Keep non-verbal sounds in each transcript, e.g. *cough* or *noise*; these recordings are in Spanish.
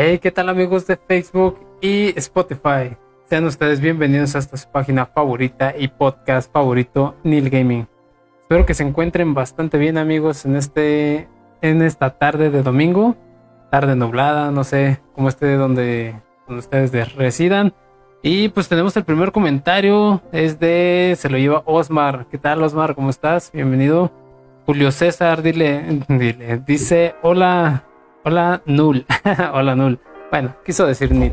Hey, ¿qué tal amigos de Facebook y Spotify? Sean ustedes bienvenidos a esta su página favorita y podcast favorito, Neil Gaming. Espero que se encuentren bastante bien amigos en este en esta tarde de domingo, tarde nublada, no sé cómo esté donde, donde ustedes residan. Y pues tenemos el primer comentario, es de, se lo lleva Osmar. ¿Qué tal Osmar? ¿Cómo estás? Bienvenido. Julio César, dile, dile, dice, hola, hola Null, *laughs* hola Null. Bueno, quiso decir Nil.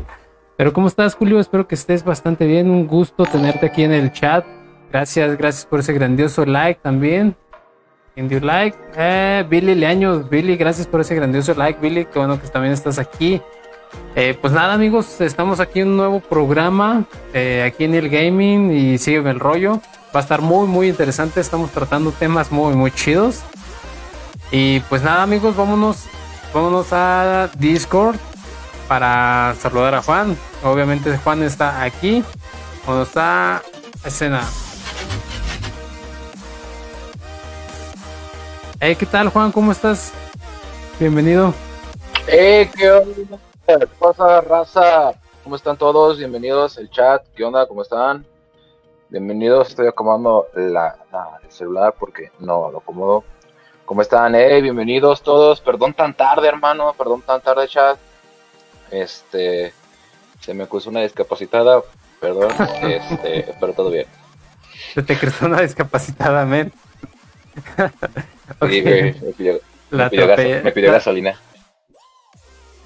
Pero ¿cómo estás Julio? Espero que estés bastante bien, un gusto tenerte aquí en el chat. Gracias, gracias por ese grandioso like también. In your like. Eh, Billy Leaños, Billy, gracias por ese grandioso like, Billy. Qué bueno que también estás aquí. Eh, pues nada, amigos, estamos aquí en un nuevo programa eh, aquí en el gaming y sigue el rollo. Va a estar muy, muy interesante. Estamos tratando temas muy, muy chidos. Y pues nada, amigos, vámonos, vámonos a Discord para saludar a Juan. Obviamente Juan está aquí. Cuando está escena. Hey, ¿qué tal, Juan? ¿Cómo estás? Bienvenido. Hey, ¿qué onda? ¿Qué pasa, raza? ¿Cómo están todos? Bienvenidos al chat. ¿Qué onda? ¿Cómo están? Bienvenidos. Estoy acomodando la, el celular porque no lo acomodo. ¿Cómo están? Hey, bienvenidos todos. Perdón tan tarde, hermano. Perdón tan tarde, chat. Este. Se me acusó una discapacitada. Perdón. *laughs* Este. pero todo bien. Se te cruzó una discapacitada, men. Ok. Sí, güey, me pidió, me pidió, me gasolina.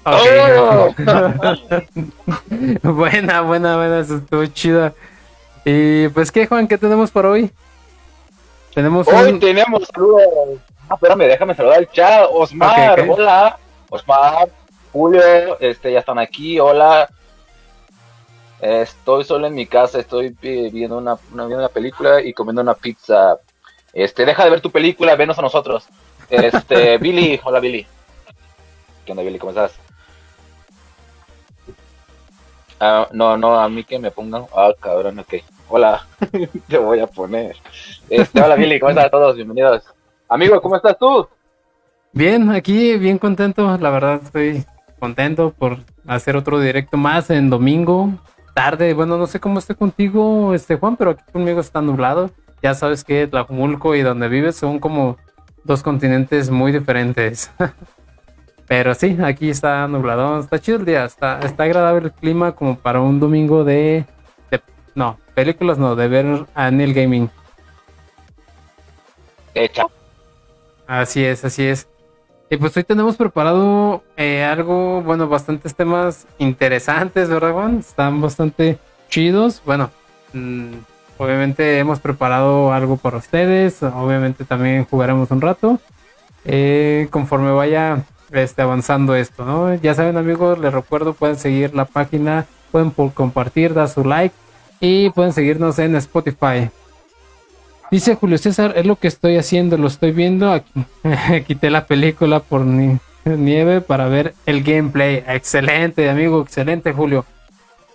Ok. *laughs* buena, buena, buena, eso estuvo chida. Y pues, ¿qué, Juan? ¿Qué tenemos para hoy? Tenemos Hoy un... tenemos saludos. Ah, espérame, déjame saludar al chat. Osmar, hola. Osmar, Julio, este, ya están aquí, hola. Estoy solo en mi casa, estoy viendo una, una, viendo una película y comiendo una pizza. Este, deja de ver tu película, venos a nosotros. Este, *laughs* Billy, hola Billy. ¿Qué onda Billy? ¿Cómo estás? Ah, no, no, a mí que me pongan. Ah, cabrón, ok. Hola, *laughs* te voy a poner. Este, hola Billy, ¿cómo están todos? Bienvenidos. Amigo, ¿cómo estás tú? Bien, aquí bien contento, la verdad estoy contento por hacer otro directo más en domingo, tarde, bueno, no sé cómo esté contigo, este Juan, pero aquí conmigo está nublado. Ya sabes que Tlajumulco y donde vives son como dos continentes muy diferentes. *laughs* Pero sí, aquí está nublado, está chido el día, está, está agradable el clima como para un domingo de, de- no, películas no, de ver a Neil Gaming. Hecha. Así es, así es. Y pues hoy tenemos preparado eh, algo, bueno, bastantes temas interesantes, ¿verdad, Juan? Están bastante chidos. Bueno, mm, obviamente hemos preparado algo para ustedes. Obviamente también jugaremos un rato. eh, conforme vaya este, avanzando esto, ¿no? Ya saben, amigos, les recuerdo, pueden seguir la página, pueden compartir, dar su like y pueden seguirnos en Spotify. Dice Julio César, es lo que estoy haciendo, lo estoy viendo. Aquí, *laughs* quité la película por ni- nieve para ver el gameplay. Excelente, amigo, excelente, Julio.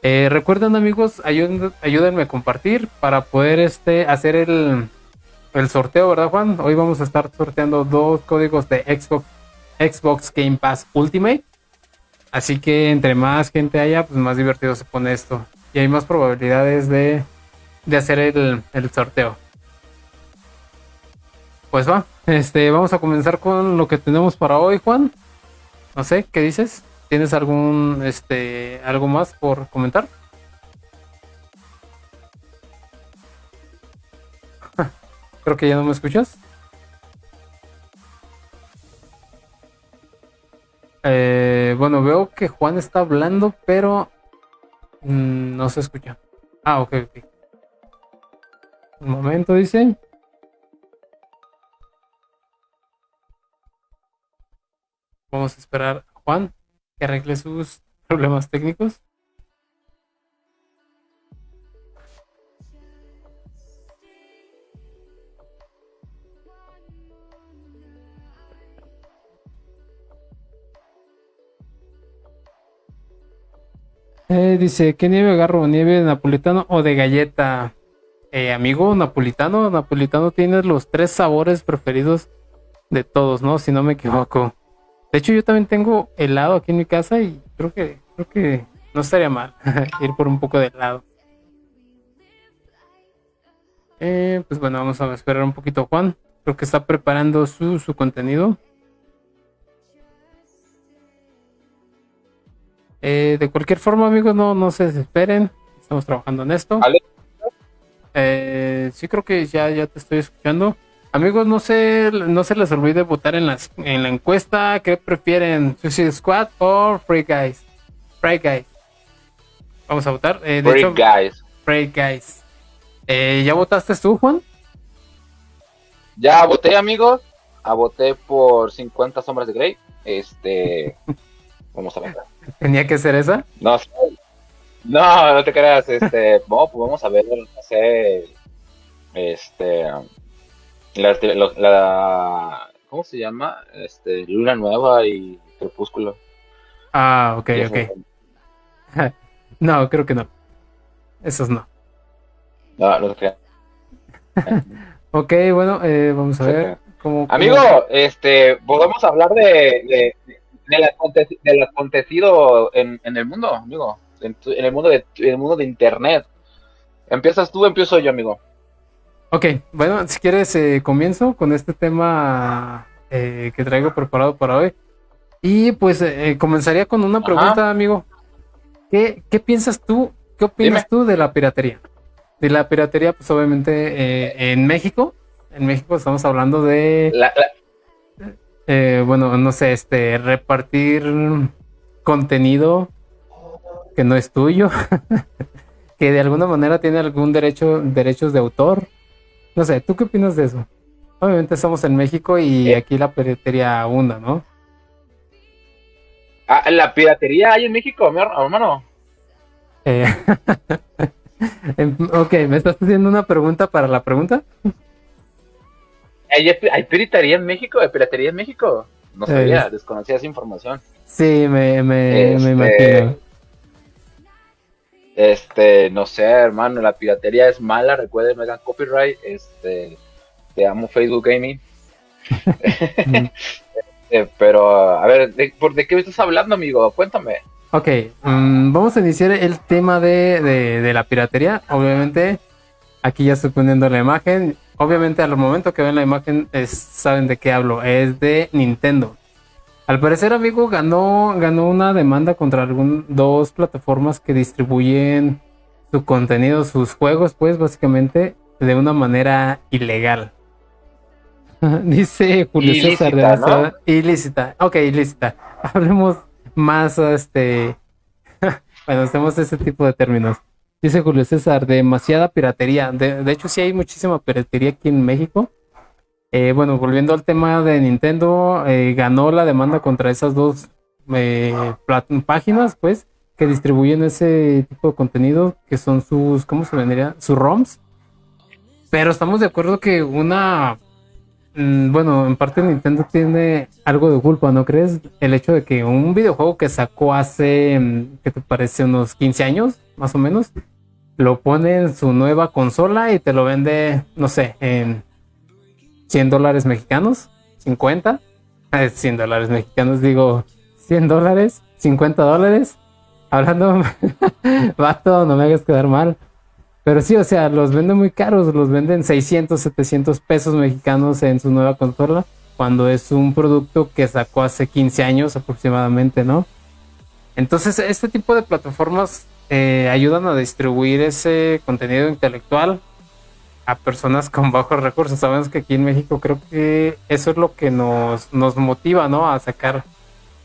Eh, recuerden, amigos, ayúdenme a compartir para poder este, hacer el, el sorteo, ¿verdad, Juan? Hoy vamos a estar sorteando dos códigos de Xbox, Xbox Game Pass Ultimate. Así que entre más gente haya, pues más divertido se pone esto. Y hay más probabilidades de, de hacer el, el sorteo. Pues va, este, vamos a comenzar con lo que tenemos para hoy, Juan. No sé, ¿qué dices? ¿Tienes algún, este, algo más por comentar? *laughs* Creo que ya no me escuchas. Eh, bueno, veo que Juan está hablando, pero mm, no se escucha. Ah, ok, ok. Un momento, dice. Vamos a esperar a Juan que arregle sus *laughs* problemas técnicos. Eh, dice, ¿qué nieve agarro? ¿Nieve de napolitano o de galleta? Eh, amigo, napolitano, napolitano tiene los tres sabores preferidos de todos, ¿no? Si no me equivoco. De hecho, yo también tengo helado aquí en mi casa y creo que, creo que no estaría mal *laughs* ir por un poco de helado. Eh, pues bueno, vamos a esperar un poquito Juan. Creo que está preparando su, su contenido. Eh, de cualquier forma, amigos, no, no se desesperen. Estamos trabajando en esto. Eh, sí, creo que ya, ya te estoy escuchando. Amigos, no se, no se les olvide votar en, las, en la encuesta. ¿Qué prefieren? ¿Suicide Squad o Free Guys? Free Guys. Vamos a votar. Eh, Free Guys. Free Guys. Eh, ¿Ya votaste tú, Juan? Ya voté, amigos. A ah, voté por 50 sombras de Grey. Este. *laughs* vamos a ver. ¿Tenía que ser esa? No, no, no te creas. Este. *laughs* pues vamos a ver, no sé. Este. La, la, ¿Cómo se llama? Este. Luna Nueva y Crepúsculo. Ah, ok, ok. *laughs* no, creo que no. Esos no. No, no se *laughs* ok, bueno, eh, vamos a ver. Cómo, Amigo, este, podemos hablar de, de, del, acontecido en, en, el mundo, amigo. En, el mundo de el mundo de internet. ¿Empiezas tú empiezo yo, amigo? Ok, bueno, si quieres eh, comienzo con este tema eh, que traigo preparado para hoy. Y pues eh, comenzaría con una pregunta, amigo. ¿Qué, ¿Qué, piensas tú? ¿Qué opinas tú de la piratería? de la piratería, pues obviamente eh, en México, en México estamos hablando de, eh, bueno, no sé, este, repartir contenido que no es tuyo, *laughs* que de alguna manera tiene algún derecho, derechos de autor. No sé, ¿tú qué opinas de eso? Obviamente estamos en México y eh. aquí la piratería abunda, ¿no? Ah, ¿La piratería hay en México, hermano? Eh, *laughs* ok, ¿me estás haciendo una pregunta para la pregunta? ¿Hay, hay piratería en México? ¿Hay piratería en México? No sabía, desconocía esa información. Sí, me, me, me este, imagino. Este, no sé, hermano, la piratería es mala, recuerden, me hagan copyright, este, te amo Facebook Gaming. *laughs* *laughs* Eh, pero, a ver, ¿de, ¿por de qué me estás hablando, amigo? Cuéntame. Ok, mm, vamos a iniciar el tema de, la piratería. Obviamente, aquí ya estoy poniendo la imagen. Obviamente, al momento que ven la imagen, saben de qué hablo. Es de Nintendo. Al parecer, amigo, ganó, ganó una demanda contra algún, dos plataformas que distribuyen su contenido, sus juegos, pues básicamente de una manera ilegal. *laughs* Dice Julio César de Ilícita. Ok, ilícita. *laughs* Hablemos más, este, *laughs* bueno, hacemos ese tipo de términos. Dice Julio César, demasiada piratería. De, hecho, sí hay muchísima piratería aquí en México. Eh, bueno, volviendo al tema de Nintendo, eh, ganó la demanda contra esas dos eh, páginas, pues, que distribuyen ese tipo de contenido, que son sus, ¿cómo se vendría? Sus ROMs. Pero estamos de acuerdo que una Mm, bueno, en parte Nintendo tiene algo de culpa, ¿no crees? El hecho de que un videojuego que sacó hace, mm, ¿qué te parece? Unos 15 años, más o menos, lo pone en su nueva consola y te lo vende, no sé, en 100 dólares mexicanos, 50, 100 *laughs* eh, dólares mexicanos, digo, 100 dólares, 50 dólares. Hablando, *laughs* vato, no me hagas quedar mal. Pero sí, o sea, los venden muy caros, los venden 600, 700 pesos mexicanos en su nueva consola, cuando es un producto que sacó hace 15 años aproximadamente, ¿no? Entonces, este tipo de plataformas eh, ayudan a distribuir ese contenido intelectual a personas con bajos recursos. Sabemos que aquí en México creo que eso es lo que nos, nos motiva, ¿no? A sacar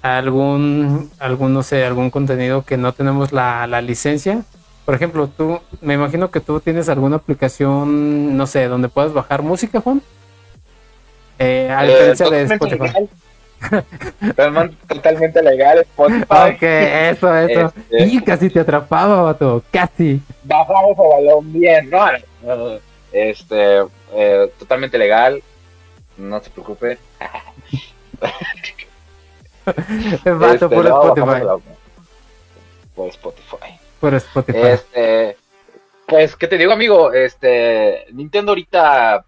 algún, algún, no sé, algún contenido que no tenemos la, la licencia por ejemplo, tú, me imagino que tú tienes alguna aplicación, no sé, donde puedas bajar música, Juan. Eh, a eh, diferencia de Spotify. totalmente legal, Spotify. Ok, eso, eso. Este, y casi te atrapaba, vato, casi. Bajamos a balón bien, ¿no? Este, eh, totalmente legal, no se preocupe. *laughs* vato, este, por Spotify. Por Spotify. Por Spotify. Este, pues, ¿qué te digo, amigo? Este, Nintendo ahorita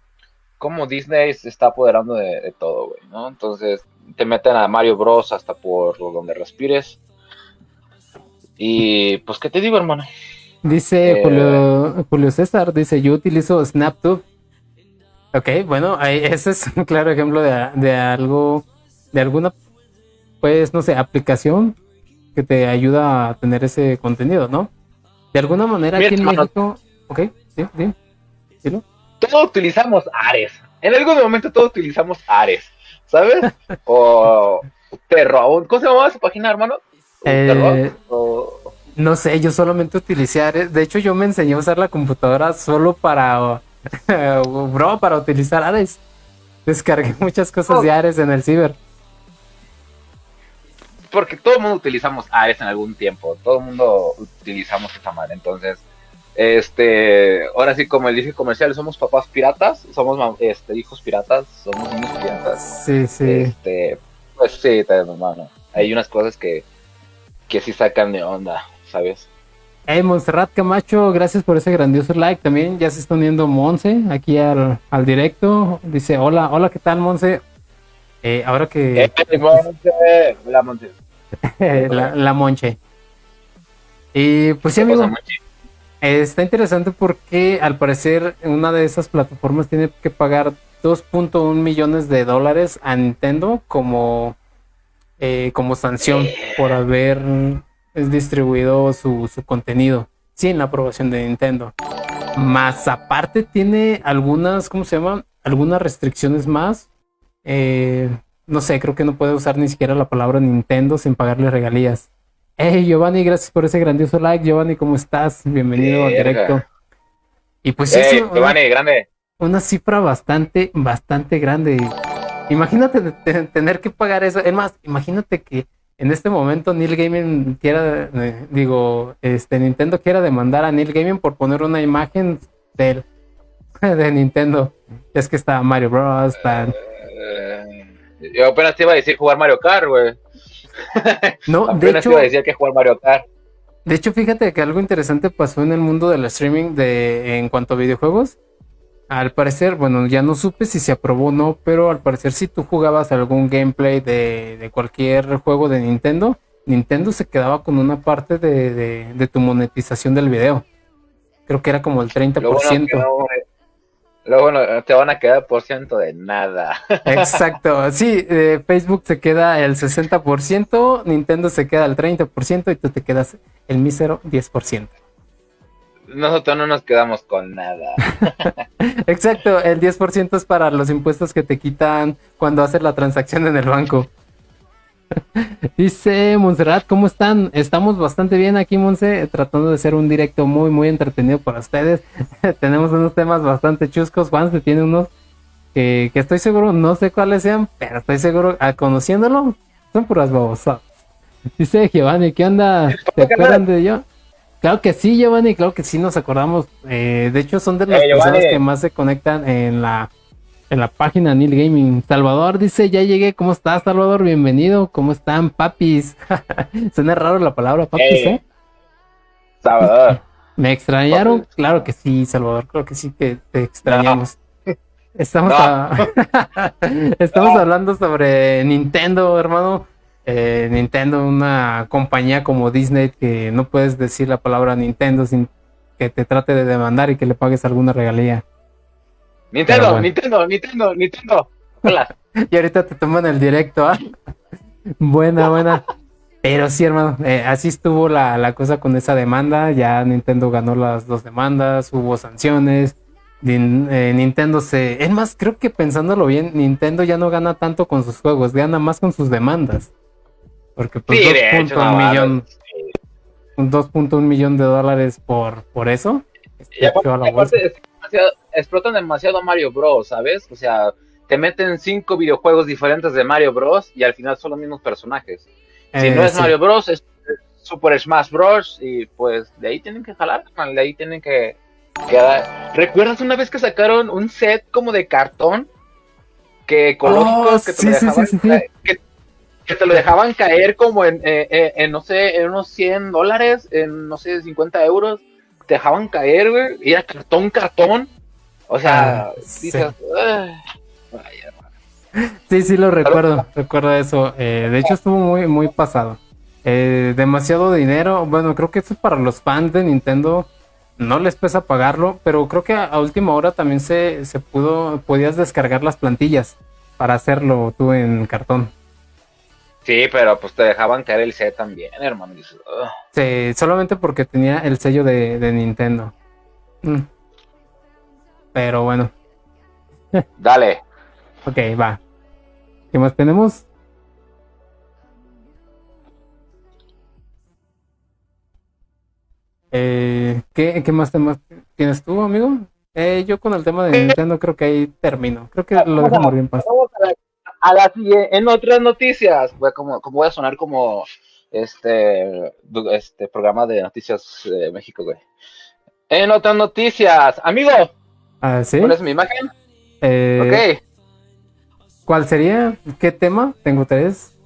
cómo Disney se está apoderando de, todo, güey, ¿no? Entonces, te meten a Mario Bros. hasta por donde respires. Y pues, ¿qué te digo, hermano? Dice eh, Julio, César, dice, yo utilizo SnapTube. Ok, bueno, ese es un claro ejemplo de, de algo, de alguna, pues, no sé, aplicación que te ayuda a tener ese contenido, ¿no? De alguna manera aquí en México... Ok, sí, sí, Todos utilizamos Ares. En algún momento todos utilizamos Ares, ¿sabes? *laughs* o Terro. ¿Cómo se llamaba su página, hermano? Eh, no sé, yo solamente utilicé Ares. De hecho, yo me enseñé a usar la computadora solo para... *laughs* bro, para utilizar Ares. Descargué *laughs* muchas cosas de. Ares en el ciber porque todo el mundo utilizamos Ares en algún tiempo, todo el mundo utilizamos esa madre, entonces, este, ahora sí, como el dije comercial, somos papás piratas, somos este, hijos piratas, somos niños piratas. Sí, sí. Este, pues sí, hermano, hay unas cosas que, que sí sacan de onda, ¿sabes? Hey, Monserrat Camacho, gracias por ese grandioso like. También ya se está uniendo Monse aquí al, al directo. Dice, hola, hola, ¿qué tal, Monse? Eh, ahora que... *laughs* la Monse. la, Monche. Y pues sí, amigo. Está interesante porque al parecer una de esas plataformas tiene que pagar 2.1 millones de dólares a Nintendo como, eh, como sanción por haber distribuido su, su contenido sin la aprobación de Nintendo. Más aparte tiene algunas, ¿cómo se llama? Algunas restricciones más. Eh, no sé, creo que no puede usar ni siquiera la palabra Nintendo sin pagarle regalías. Hey Giovanni, gracias por ese grandioso like. Giovanni, ¿cómo estás? Bienvenido al directo. Y pues hey, Giovanni, grande. Una cifra bastante, bastante grande. Imagínate tener que pagar eso. Es más, imagínate que en este momento Neil Gaming quiera, eh, digo, este Nintendo quiera demandar a Neil Gaming por poner una imagen de, *laughs* de Nintendo. Es que está Mario Bros. Está, yo apenas te iba a decir jugar Mario Kart, güey. *laughs* No, de hecho, te iba a decir que jugar Mario Kart. De hecho, fíjate que algo interesante pasó en el mundo del streaming de en cuanto a videojuegos. Al parecer, bueno, ya no supe si se aprobó o no, pero al parecer si tú jugabas algún gameplay de, cualquier juego de Nintendo, Nintendo se quedaba con una parte de, de, tu monetización del video. Creo que era como el 30%. Luego no, te van a quedar por ciento de nada. *laughs* Exacto, sí, eh, Facebook se queda el 60%, Nintendo se queda el 30% y tú te quedas el mísero 10%. Nosotros no nos quedamos con nada. *laughs* Exacto, el 10% es para los impuestos que te quitan cuando haces la transacción en el banco. *laughs* Dice Monserrat, ¿cómo están? Estamos bastante bien aquí, Monse, tratando de hacer un directo muy, muy entretenido para ustedes. *laughs* Tenemos unos temas bastante chuscos. Juan se tiene unos que, estoy seguro, no sé cuáles sean, pero estoy seguro, a, conociéndolo, son puras babosas. Dice Giovanni, ¿qué onda? ¿Te acuerdan de yo? Claro que sí, Giovanni, claro que sí nos acordamos. Eh, de hecho, son de las personas que más se conectan en la en la página Neil Gaming. Salvador dice, ya llegué, ¿cómo estás, Salvador? Bienvenido, ¿cómo están, papis? *laughs* Suena raro la palabra papis, ¿eh? Salvador. *laughs* ¿Me extrañaron? Claro que sí, Salvador, creo que sí que te extrañamos. Estamos, *laughs* Estamos hablando sobre Nintendo, hermano. Eh, Nintendo, una compañía como Disney que no puedes decir la palabra Nintendo sin que te trate de demandar y que le pagues alguna regalía. Nintendo, Nintendo, Nintendo, Nintendo. Hola. *laughs* y ahorita te toman el directo, ¿ah? *laughs* buena, buena. Pero sí, hermano, eh, así estuvo la, cosa con esa demanda. Ya Nintendo ganó las dos demandas, hubo sanciones. Eh, Nintendo se. Es más, creo que pensándolo bien, Nintendo ya no gana tanto con sus juegos, gana más con sus demandas. Porque pues 2.1 millón. 2.1 millón de dólares por, por eso. Y explotan demasiado Mario Bros, ¿sabes? O sea, te meten cinco videojuegos diferentes de Mario Bros y al final son los mismos personajes. si no eh, es Mario Bros, es Super Smash Bros. Y pues de ahí tienen que jalar, de ahí tienen que, ¿Recuerdas una vez que sacaron un set como de cartón? Que ecológicos, que, te dejaban que, te lo dejaban caer como en, eh, eh, en, no sé, en unos 100 dólares, en no sé, 50 euros te dejaban caer, güey, y era cartón, cartón. O sea, Ah, sí. dices, "Ay, ay, hermano". Sí, sí, lo recuerdo, recuerdo eso. Eh, de hecho, estuvo muy, muy pasado. Eh, demasiado dinero. Bueno, creo que eso para los fans de Nintendo no les pesa pagarlo, pero creo que a, a última hora también se, se pudo, podías descargar las plantillas para hacerlo tú en cartón. Sí, pero pues te dejaban caer el C también, hermano. Sí, solamente porque tenía el sello de, de Nintendo. Mm. Pero bueno, Dale. ok, va. ¿Qué más tenemos? Eh, ¿qué, qué más temas tienes tú, amigo? Eh, yo con el tema de Nintendo creo que ahí termino. Creo que lo dejamos bien pasar. Vamos a la, a la en otras noticias, güey, como, como voy a sonar como este, este programa de noticias de México, güey. En otras noticias, amigo, Ah, ¿sí? ¿cuál es mi imagen? Eh, ok, ¿Cuál sería? ¿Qué tema? Tengo tres.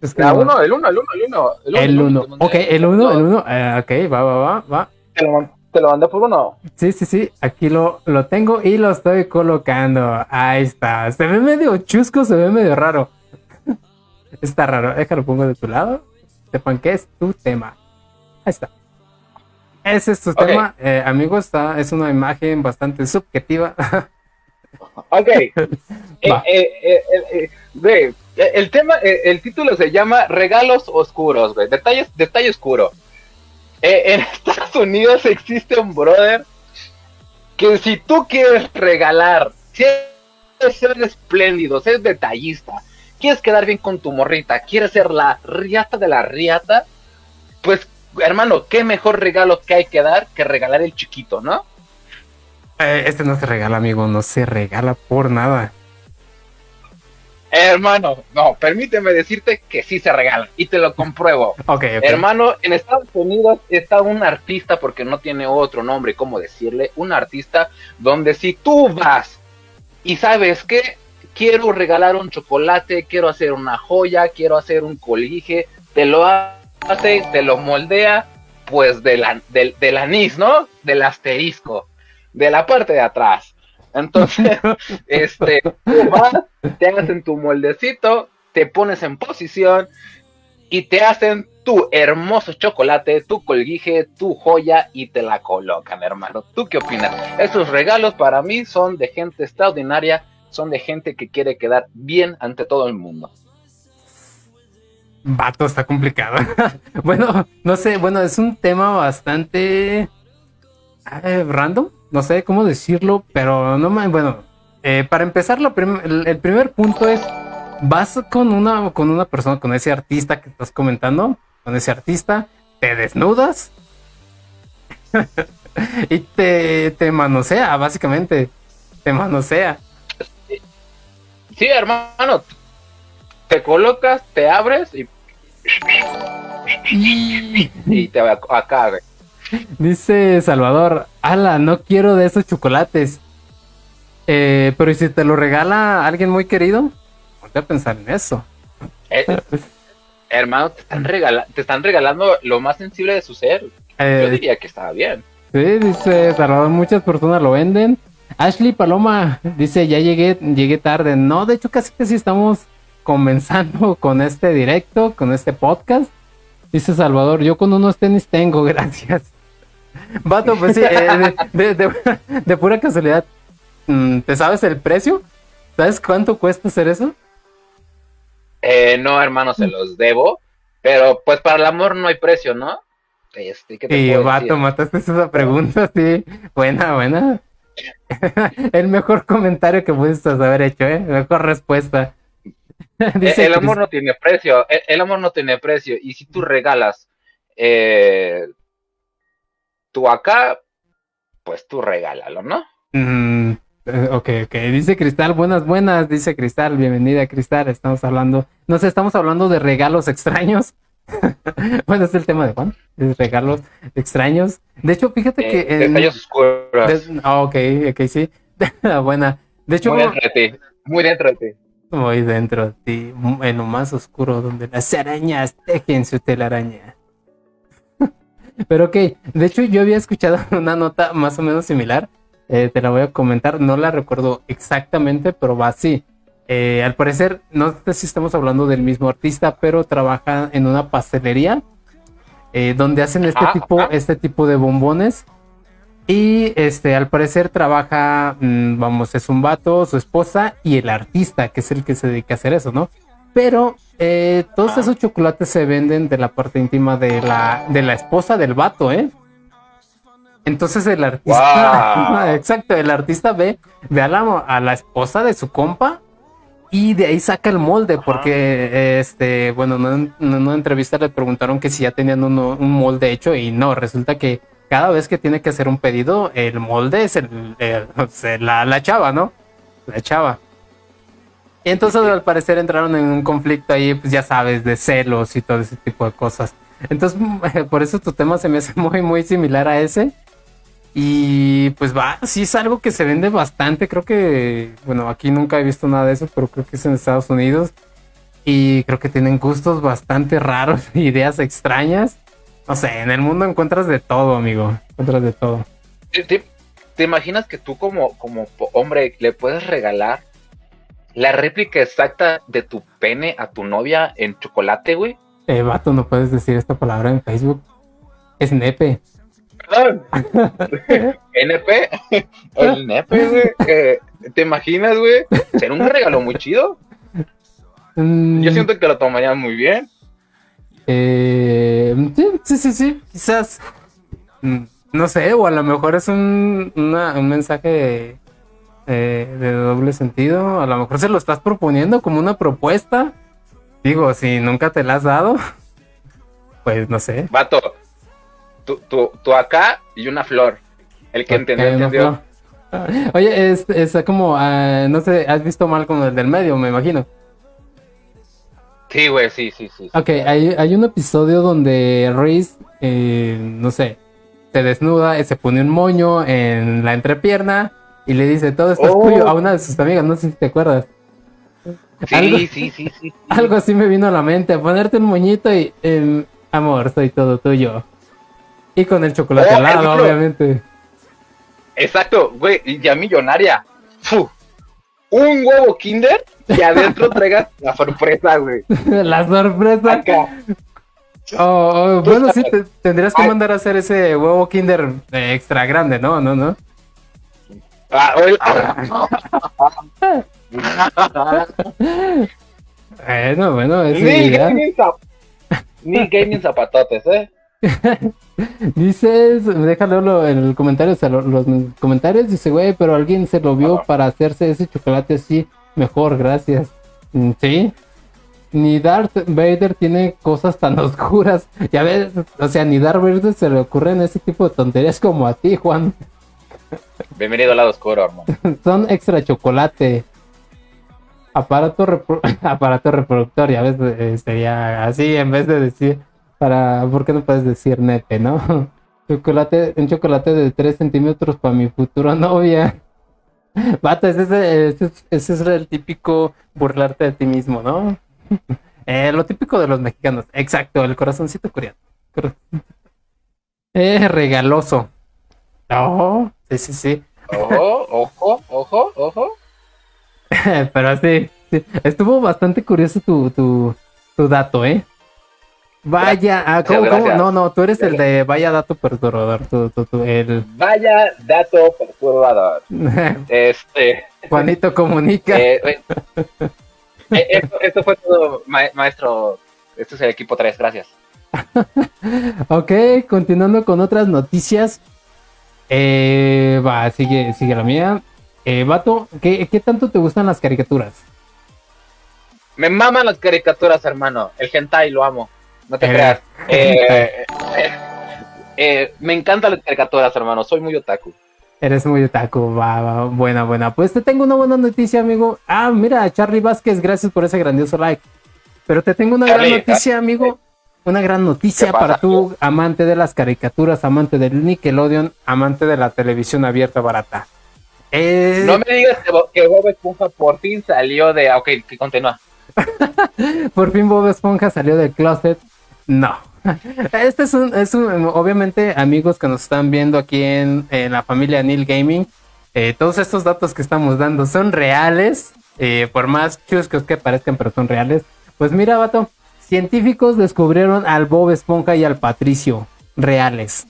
Es que la no- uno, el uno, el uno, el uno. El uno, 1. te mandé. Ok, el 1, el 1. ok, va, va, va, va. Te lo, man- te lo mandé por uno. Sí, sí, sí. Aquí lo, lo tengo y lo estoy colocando. Ahí está. Se ve medio chusco, se ve medio raro. *laughs* Está raro. Déjalo pongo de tu lado. Sepan que es tu tema. Ahí está. Ese es tu tema, eh, amigo. Está, es una imagen bastante subjetiva. *laughs* Ok. Eh, eh, eh, eh, güey, el tema, el título se llama Regalos Oscuros, güey. Detalles, detalle oscuro. Eh, en *laughs* Estados Unidos existe un brother que si tú quieres regalar, si ser espléndido, ser detallista, quieres quedar bien con tu morrita, quieres ser la riata de la riata, pues hermano, qué mejor regalo que hay que dar que regalar el chiquito, ¿no? Eh, este no se regala, amigo. No se regala por nada. Hermano, no, permíteme decirte que sí se regalan y te lo compruebo. *laughs* Ok, ok. Hermano, en Estados Unidos está un artista, porque no tiene otro nombre, ¿cómo decirle? Un artista donde si tú vas y sabes que quiero regalar un chocolate, quiero hacer una joya, quiero hacer un colige, te lo hace, te lo moldea, pues del, an- del, del anís, ¿no? Del asterisco, de la parte de atrás. Entonces, *laughs* este, tú vas, te hacen tu moldecito, te pones en posición y te hacen tu hermoso chocolate, tu colguije, tu joya y te la colocan, hermano. ¿Tú qué opinas? Esos regalos para mí son de gente extraordinaria, son de gente que quiere quedar bien ante todo el mundo. Vato, está complicado. *laughs* bueno, no sé, bueno, es un tema bastante eh, random, no sé cómo decirlo, pero no me, bueno, eh, para empezar, prim- el, el primer punto es, vas con una, con una persona, con ese artista que estás comentando, con ese artista, te desnudas *laughs* y te, te manosea, básicamente, te manosea. Sí, hermano, te colocas, te abres y, *laughs* y te acá. Dice Salvador, ala, no quiero de esos chocolates. Eh, pero ¿y si te lo regala alguien muy querido? Ponte a pensar en eso. Eh, hermano, te están, regala- te están regalando lo más sensible de su ser. Yo Eh, diría que está bien. sí, dice Salvador, muchas personas lo venden. Ashley Paloma dice, ya llegué, llegué tarde. No, de hecho casi que sí estamos comenzando *laughs* con este directo, con este podcast. Dice Salvador, yo con unos tenis tengo, *laughs* gracias. Vato, pues sí, eh, de, de- de- de pura casualidad, ¿te sabes el precio? ¿Sabes cuánto cuesta hacer eso? Eh, no, hermano, Mm. se los debo. Pero pues para el amor no hay precio, ¿no? Este, ¿qué te vato, mataste esa pregunta, sí. Buena, buena. *laughs* el mejor comentario que pudiste haber hecho, ¿eh? Mejor respuesta. *laughs* Dice el amor no tiene precio. El, el amor no tiene precio. Y si tú regalas eh, tú acá, pues tú regálalo, ¿no? Mm, ok, ok. Dice Cristal, buenas, buenas. Dice Cristal, bienvenida Cristal. Estamos hablando, no sé, estamos hablando de regalos extraños. *laughs* bueno, es el tema de Juan, de regalos extraños. De hecho, fíjate que... Eh, en- detalles oscuros. de- ah, ok, ok, sí. *laughs* Buena. De hecho, muy dentro de ti. Muy dentro de ti. Muy dentro de ti, en lo más oscuro, donde las arañas tejen su telaraña. *laughs* Pero ok, de hecho yo había escuchado una nota más o menos similar, Eh, te la voy a comentar. No la recuerdo exactamente, pero va así. Eh, al parecer, no sé si estamos hablando del mismo artista, pero trabaja en una pastelería eh, donde hacen este tipo, este tipo de bombones. Y este, al parecer trabaja, mm, vamos, es un vato, su esposa y el artista, que es el que se dedica a hacer eso, ¿no? Pero todos esos chocolates se venden de la parte íntima de la, de la esposa del vato, ¿eh? Entonces el artista, *laughs* exacto, el artista ve, ve a la, a la esposa de su compa y de ahí saca el molde, porque, este, bueno, en una entrevista le preguntaron que si ya tenían un molde hecho y no, resulta que cada vez que tiene que hacer un pedido, el molde es el, la, la, chava, ¿no? La chava. Y entonces al parecer entraron en un conflicto ahí, pues ya sabes, de celos y todo ese tipo de cosas. Entonces, *laughs* por eso tu tema se me hace muy, muy similar a ese. Y pues va, sí es algo que se vende bastante. Creo que, bueno, aquí nunca he visto nada de eso, pero creo que es en Estados Unidos. Y creo que tienen gustos bastante raros, *laughs* ideas extrañas. No sé, en el mundo encuentras de todo, amigo. Encuentras de todo. ¿Te, imaginas que tú como, como hombre le puedes regalar la réplica exacta de tu pene a tu novia en chocolate, güey? Eh, vato, no puedes decir esta palabra en Facebook. Es nepe. NP, *laughs* el nepe, güey. Eh, ¿Te imaginas, güey? Será un regalo muy chido. Mm. Yo siento que lo tomarían muy bien. Eh, sí, sí, sí, quizás. Mm, no sé, o a lo mejor es un, un mensaje eh, de doble sentido. A lo mejor se lo estás proponiendo como una propuesta. Digo, si nunca te la has dado, *laughs* pues no sé. Vato, tú, acá y una flor. El que entendió, entendió. *laughs* Oye, es, es como, ah, no sé, has visto mal con el del medio, me imagino. Sí, güey, sí, sí, sí. Ok, hay, hay un episodio donde Reese, eh, no sé, se desnuda y se pone un moño en la entrepierna y le dice, todo esto es tuyo a una de sus amigas, no sé si te acuerdas. Sí, sí, sí, sí, *laughs* Algo así me vino a la mente, ponerte un moñito y, em, amor, soy todo tuyo. Y con el chocolate oh, al lado, obviamente. Exacto, güey, ya millonaria. Un huevo Kinder y adentro *laughs* traigas la sorpresa, güey. *laughs* la sorpresa. Acá. Oh, oh bueno, sí, tendrías que mandar a hacer ese huevo Kinder eh, extra grande, ¿no? ¿No, no? Ah, *laughs* bueno, bueno, es ni, gaming ni gaming zapatotes, ¿eh? *laughs* Dices, déjalo en el comentario, los, comentarios, dice, güey, pero alguien se lo vio para hacerse ese chocolate así, mejor, gracias. Mm, sí. Ni Darth Vader tiene cosas tan *laughs* oscuras. Ya ves, o sea, ni Darth Vader se le ocurren ese tipo de tonterías como a ti, Juan. Bienvenido al lado oscuro, hermano. *laughs* Son extra chocolate. Aparato, aparato reproductor, ya ves, eh, sería así en vez de decir para, ¿por qué no puedes decir nepe, no? *laughs* Chocolate, un chocolate de 3 centímetros para mi futura novia. *laughs* Bata, ese, ese, ese, es el típico burlarte de ti mismo, ¿no? *laughs* Eh, lo típico de los mexicanos. Exacto, el corazoncito coreano. Eh, regaloso. Oh, sí, sí, sí. Ojo, ojo, ojo, ojo. Pero sí, sí, estuvo bastante curioso tu, tu, tu dato, ¿eh? Vaya, ah, ¿cómo, No, no, tú eres el de vaya dato perturbador. Tú, tú, el... Vaya dato perturbador. *laughs* este. Juanito comunica. Eh, eh, esto, fue todo, maestro. Este es el equipo 3, gracias. *laughs* ok, continuando con otras noticias. Eh, va, sigue, sigue la mía. Eh, Vato, ¿qué, ¿qué tanto te gustan las caricaturas? Me maman las caricaturas, hermano. El hentai lo amo. No te creas. *laughs* Eh, eh, me encantan las caricaturas, hermano. Soy muy otaku. Eres muy otaku, va, va, buena, buena. Pues te tengo una buena noticia, amigo. Ah, mira, Charlie Vázquez, gracias por ese grandioso like. Pero te tengo una gran noticia, amigo. Una gran noticia para tu amante de las caricaturas, amante del Nickelodeon, amante de la televisión abierta barata. Eh, no me digas que, Bob Esponja por fin salió de... Ok, que continúa. *laughs* por fin Bob Esponja salió del closet no. *laughs* Este es un, es un, obviamente, amigos que nos están viendo aquí en, la familia Neil Gaming, eh, todos estos datos que estamos dando son reales, eh, por más chuscos que parezcan, pero son reales. Pues mira, vato, científicos descubrieron al Bob Esponja y al Patricio reales.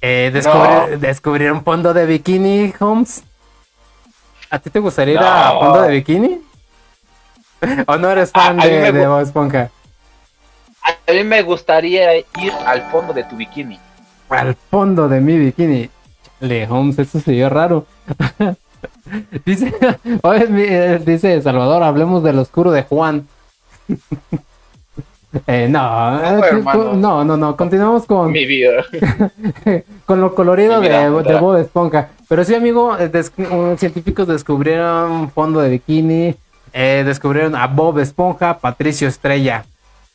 Eh, descubri- Descubrieron fondo de bikini, Holmes. ¿A ti te gustaría ir a No. fondo de bikini? *laughs* ¿O no eres fan A- a mí de, Bob Esponja? A mí me gustaría ir al fondo de tu bikini. Al fondo de mi bikini. Le Holmes, eso se vio raro. *laughs* dice, eh, dice Salvador, hablemos del oscuro de Juan. *laughs* Eh, no, No, eh, no, no, no, continuamos con, Mi vida. *laughs* con lo colorido de. Bob Esponja. Pero sí, amigo, des- científicos descubrieron fondo de bikini, eh, descubrieron a Bob Esponja, Patricio Estrella.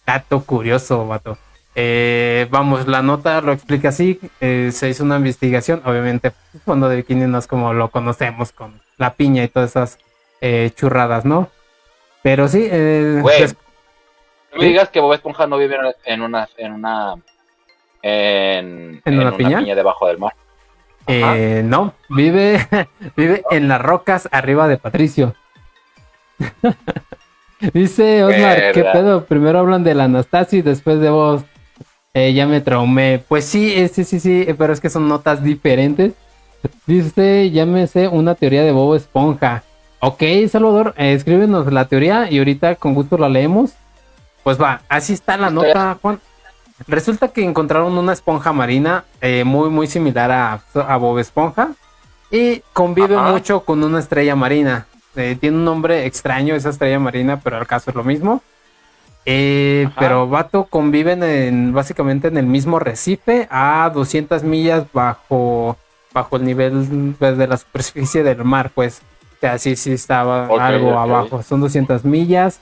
Dato curioso, vato. Eh, vamos, la nota lo explica así. eh, se hizo una investigación. Obviamente, fondo de bikini no es como lo conocemos con la piña y todas esas eh, churradas, ¿no? Pero sí, eh, Güey. No me digas que Bob Esponja no vive en una en una en, ¿En una piña? debajo del mar. Eh, no, vive, *laughs* vive en las rocas arriba de Patricio. *laughs* Dice Osmar, ¿qué pedo? Primero hablan del Anastasio y después de vos. Eh, ya me traumé. Pues sí, sí, sí, sí, pero es que son notas diferentes. Dice, llámese una teoría de Bobo Esponja. Ok, Salvador, eh, escríbenos la teoría y ahorita con gusto la leemos. Pues va, así está la nota, Juan. Resulta que encontraron una esponja marina eh, muy, muy similar a, a Bob Esponja y convive Ajá. mucho con una estrella marina. Eh, tiene un nombre extraño esa estrella marina, pero al caso es lo mismo. Eh, pero Vato conviven en, básicamente en el mismo recife a 200 millas bajo, bajo el nivel pues, de la superficie del mar, pues. O sea, sí, sí estaba algo abajo. Son 200 millas.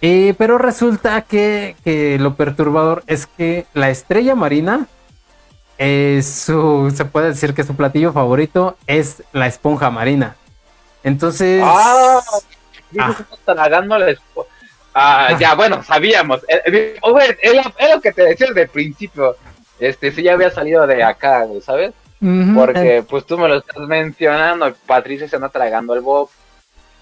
Eh, pero resulta que, que lo perturbador es que la estrella marina, es su, se puede decir que su platillo favorito es la esponja marina. Entonces, Ah, Ah. tragando la espo- Ah, ya, bueno, sabíamos. Eh, eh, es lo- que te decía desde el principio. Este, sí, ya había salido de acá, ¿sabes? Porque, pues tú me lo estás mencionando. Patricia se anda tragando el Bob.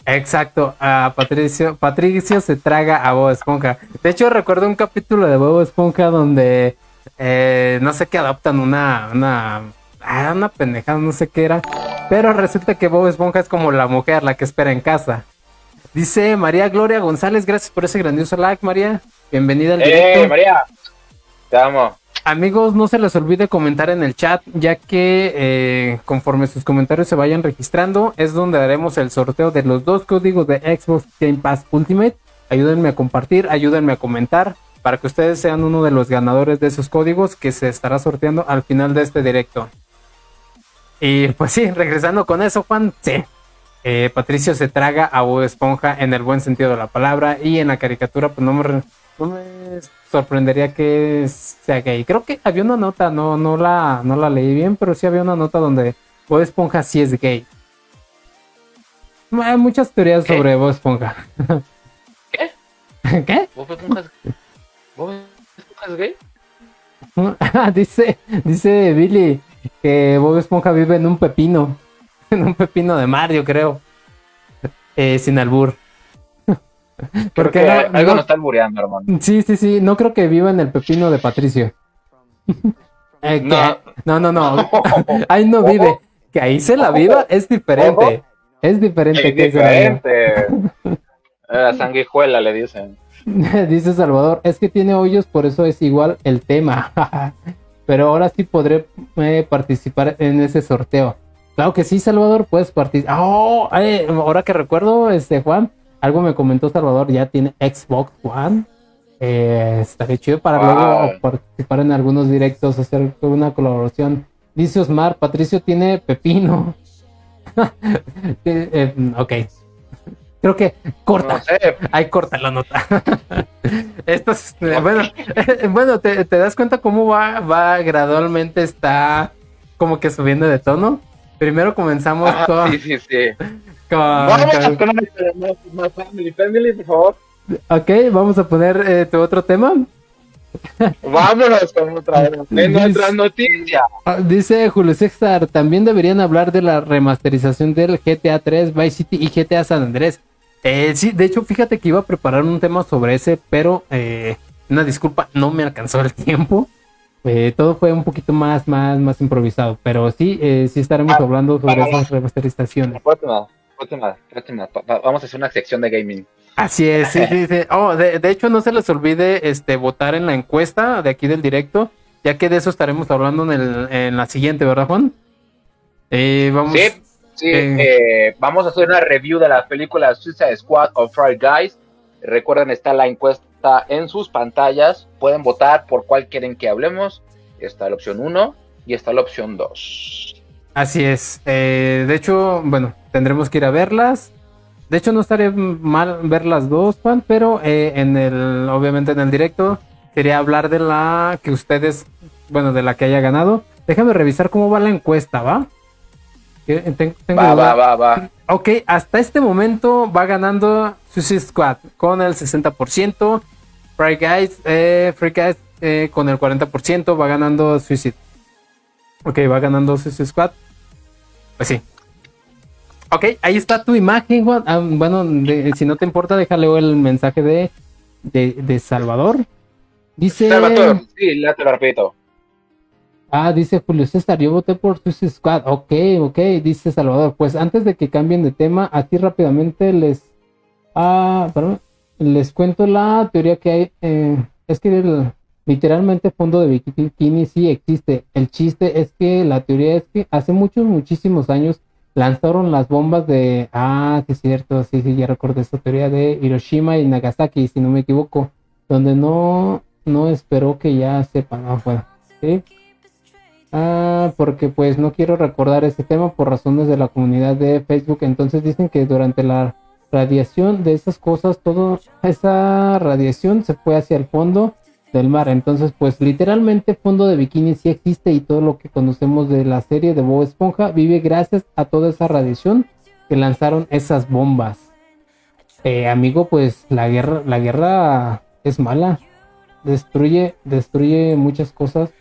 Exacto, a Patricio, Patricio se traga a Bob Esponja. De hecho, recuerdo un capítulo de Bob Esponja donde eh, no sé qué adoptan una, una, ah, una pendejada, no sé qué era. Pero resulta que Bob Esponja es como la mujer, la que espera en casa. Dice María Gloria González, gracias por ese grandioso like, María. Bienvenida al directo. ¡Eh, María! Te amo. Amigos, no se les olvide comentar en el chat, ya que eh, conforme sus comentarios se vayan registrando, es donde haremos el sorteo de los dos códigos de Xbox Game Pass Ultimate. Ayúdenme a compartir, ayúdenme a comentar, para que ustedes sean uno de los ganadores de esos códigos que se estará sorteando al final de este directo. Y pues sí, regresando con eso, Juan, sí. Eh, Patricio se traga a Bob Esponja en el buen sentido de la palabra y en la caricatura, pues no me, no me sorprendería que sea gay. Creo que había una nota, no, no, la, no la leí bien, pero sí había una nota donde Bob Esponja sí es gay. Hay muchas teorías ¿Qué? sobre Bob Esponja. ¿Qué? *laughs* ¿Qué? ¿Bob Esponja es, ¿Bob Esponja es gay? *laughs* dice, dice Billy que Bob Esponja vive en un pepino. *laughs* En un pepino de mar, yo creo. Eh, sin albur. Creo Porque que no- algo no- nos está albureando, hermano. Sí, sí, sí. No creo que viva en el pepino de Patricio. *laughs* Eh, No. no, no, no. *laughs* ahí no vive. Que ahí se la viva es diferente. Es diferente Es que diferente. La sanguijuela le dicen. Dice Salvador, es que tiene hoyos, por eso es igual el tema. Pero ahora sí podré eh, participar en ese sorteo. Claro que sí, Salvador, puedes participar. Oh, eh, ahora que recuerdo, este Juan, algo me comentó Salvador, ya tiene Xbox One. Eh, estaría chido para Wow. luego participar en algunos directos, hacer una colaboración. Dice Osmar, Patricio tiene pepino. Eh, *laughs* eh, ok. Creo que corta. No sé. Ahí corta la nota. *laughs* Esto es- eh, bueno, bueno, te, te das cuenta cómo va, va gradualmente, está como que subiendo de tono. Primero comenzamos Ajá, con, sí, sí, sí. con- Vamos con- más, más family, family, por favor. Ok, vamos a poner eh, tu otro tema. Vámonos con otra de *laughs* nuestras noticias. Ah, dice Julio César, también deberían hablar de la remasterización del GTA 3, Vice City y GTA San Andrés. Eh, sí, de hecho, fíjate que iba a preparar un tema sobre ese, pero eh, una disculpa, no me alcanzó el *laughs* tiempo. Eh, todo fue un poquito más, más, más improvisado, pero sí, eh, sí estaremos ah, hablando sobre esas remasterizaciones. Vamos a hacer una sección de gaming. Así es, sí, sí, sí. *laughs* Oh, de, hecho, no se les olvide este, votar en la encuesta de aquí del directo, ya que de eso estaremos hablando en, el, en la siguiente, ¿verdad, Juan? Eh, vamos, sí, sí eh, vamos a hacer una review de la película Suicide Squad of Fry Guys. Recuerden, está la encuesta en sus pantallas. Pueden votar por cuál quieren que hablemos. Está la opción 1 y está la opción 2. Así es. Eh, de hecho, bueno, tendremos que ir a verlas. De hecho, no estaría mal ver las dos, Juan, pero eh, en el, obviamente en el directo, quería hablar de la que ustedes, bueno, de la que haya ganado. Déjame revisar cómo va la encuesta, ¿va? Va, va, va, va. Ok, hasta este momento va ganando Suicide Squad con el 60%. Free Guys, eh, Free Guys eh, con el 40%. Va ganando Suicide. Ok, va ganando Suicide Squad. Pues sí, Ok, ahí está tu imagen, Juan. Ah, bueno, si no te importa, déjale el mensaje de, de, Salvador. Dice. Salvador, sí, te lo repito. Ah, dice Julio César, yo voté por Suicide Squad. Ok, ok, dice Salvador. Pues antes de que cambien de tema, aquí rápidamente les. Ah, perdón, les cuento la teoría que hay. Eh, es que literalmente fondo de bikini sí existe. El chiste es que la teoría es que hace muchos, muchísimos años lanzaron las bombas de, ah, sí es cierto, sí, sí, ya recuerdo esta teoría de Hiroshima y Nagasaki, si no me equivoco, donde no, no esperó que ya sepan, ah, bueno, ¿sí? Ah, porque pues no quiero recordar ese tema por razones de la comunidad de Facebook, entonces dicen que durante la radiación de esas cosas, toda esa radiación se fue hacia el fondo del mar. Entonces, pues literalmente fondo de bikini sí existe y todo lo que conocemos de la serie de Bob Esponja vive gracias a toda esa radiación que lanzaron esas bombas. Eh, amigo, pues la guerra, la guerra es mala. Destruye, destruye muchas cosas.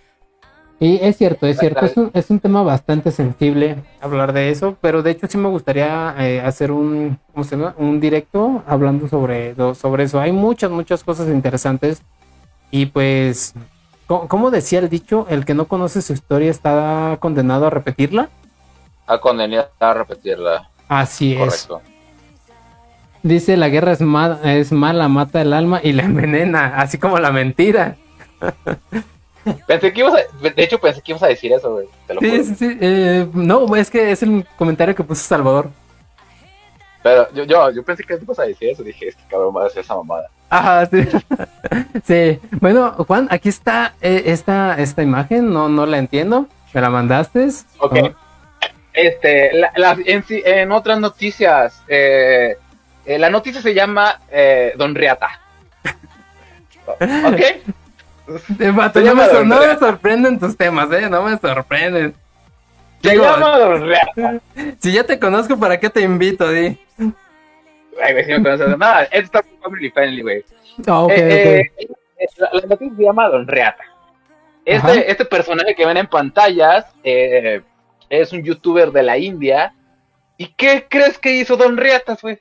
Y es cierto, es cierto, es un, es un tema bastante sensible hablar de eso, pero de hecho sí me gustaría eh, hacer un, un directo hablando sobre, sobre eso. Hay muchas, muchas cosas interesantes y pues, ¿cómo decía el dicho? El que no conoce su historia está condenado a repetirla. Está condenado a repetirla. Así Correcto. es. Dice, la guerra es, es mala, mata el alma y la envenena, así como la mentira. *laughs* Pensé que ibas a, de hecho pensé que ibas a decir eso, güey. sí, sí, sí, eh, no, es que es el comentario que puso Salvador. Pero yo, yo, yo pensé que ibas a decir eso, dije, es que cabrón va a hacer esa mamada. Ajá, sí. *laughs* sí. Bueno, Juan, aquí está eh, esta, esta imagen, no, no la entiendo. ¿Me la mandaste? Ok. Este, en, otras noticias, eh, eh, la noticia se llama Don Riata. *laughs* ¿Ok? No, me, no me sorprenden tus temas, ¿eh? No me sorprenden. Llama Don Riata. Si ya te conozco, ¿para qué te invito, Di? Ay, güey, si me conoces. Nada, esto está family friendly, güey. Ah, eh, eh, la, noticia se llama Don Reata. Este, este personaje que ven en pantallas eh, es un youtuber de la India. ¿Y qué crees que hizo Don Reata, güey?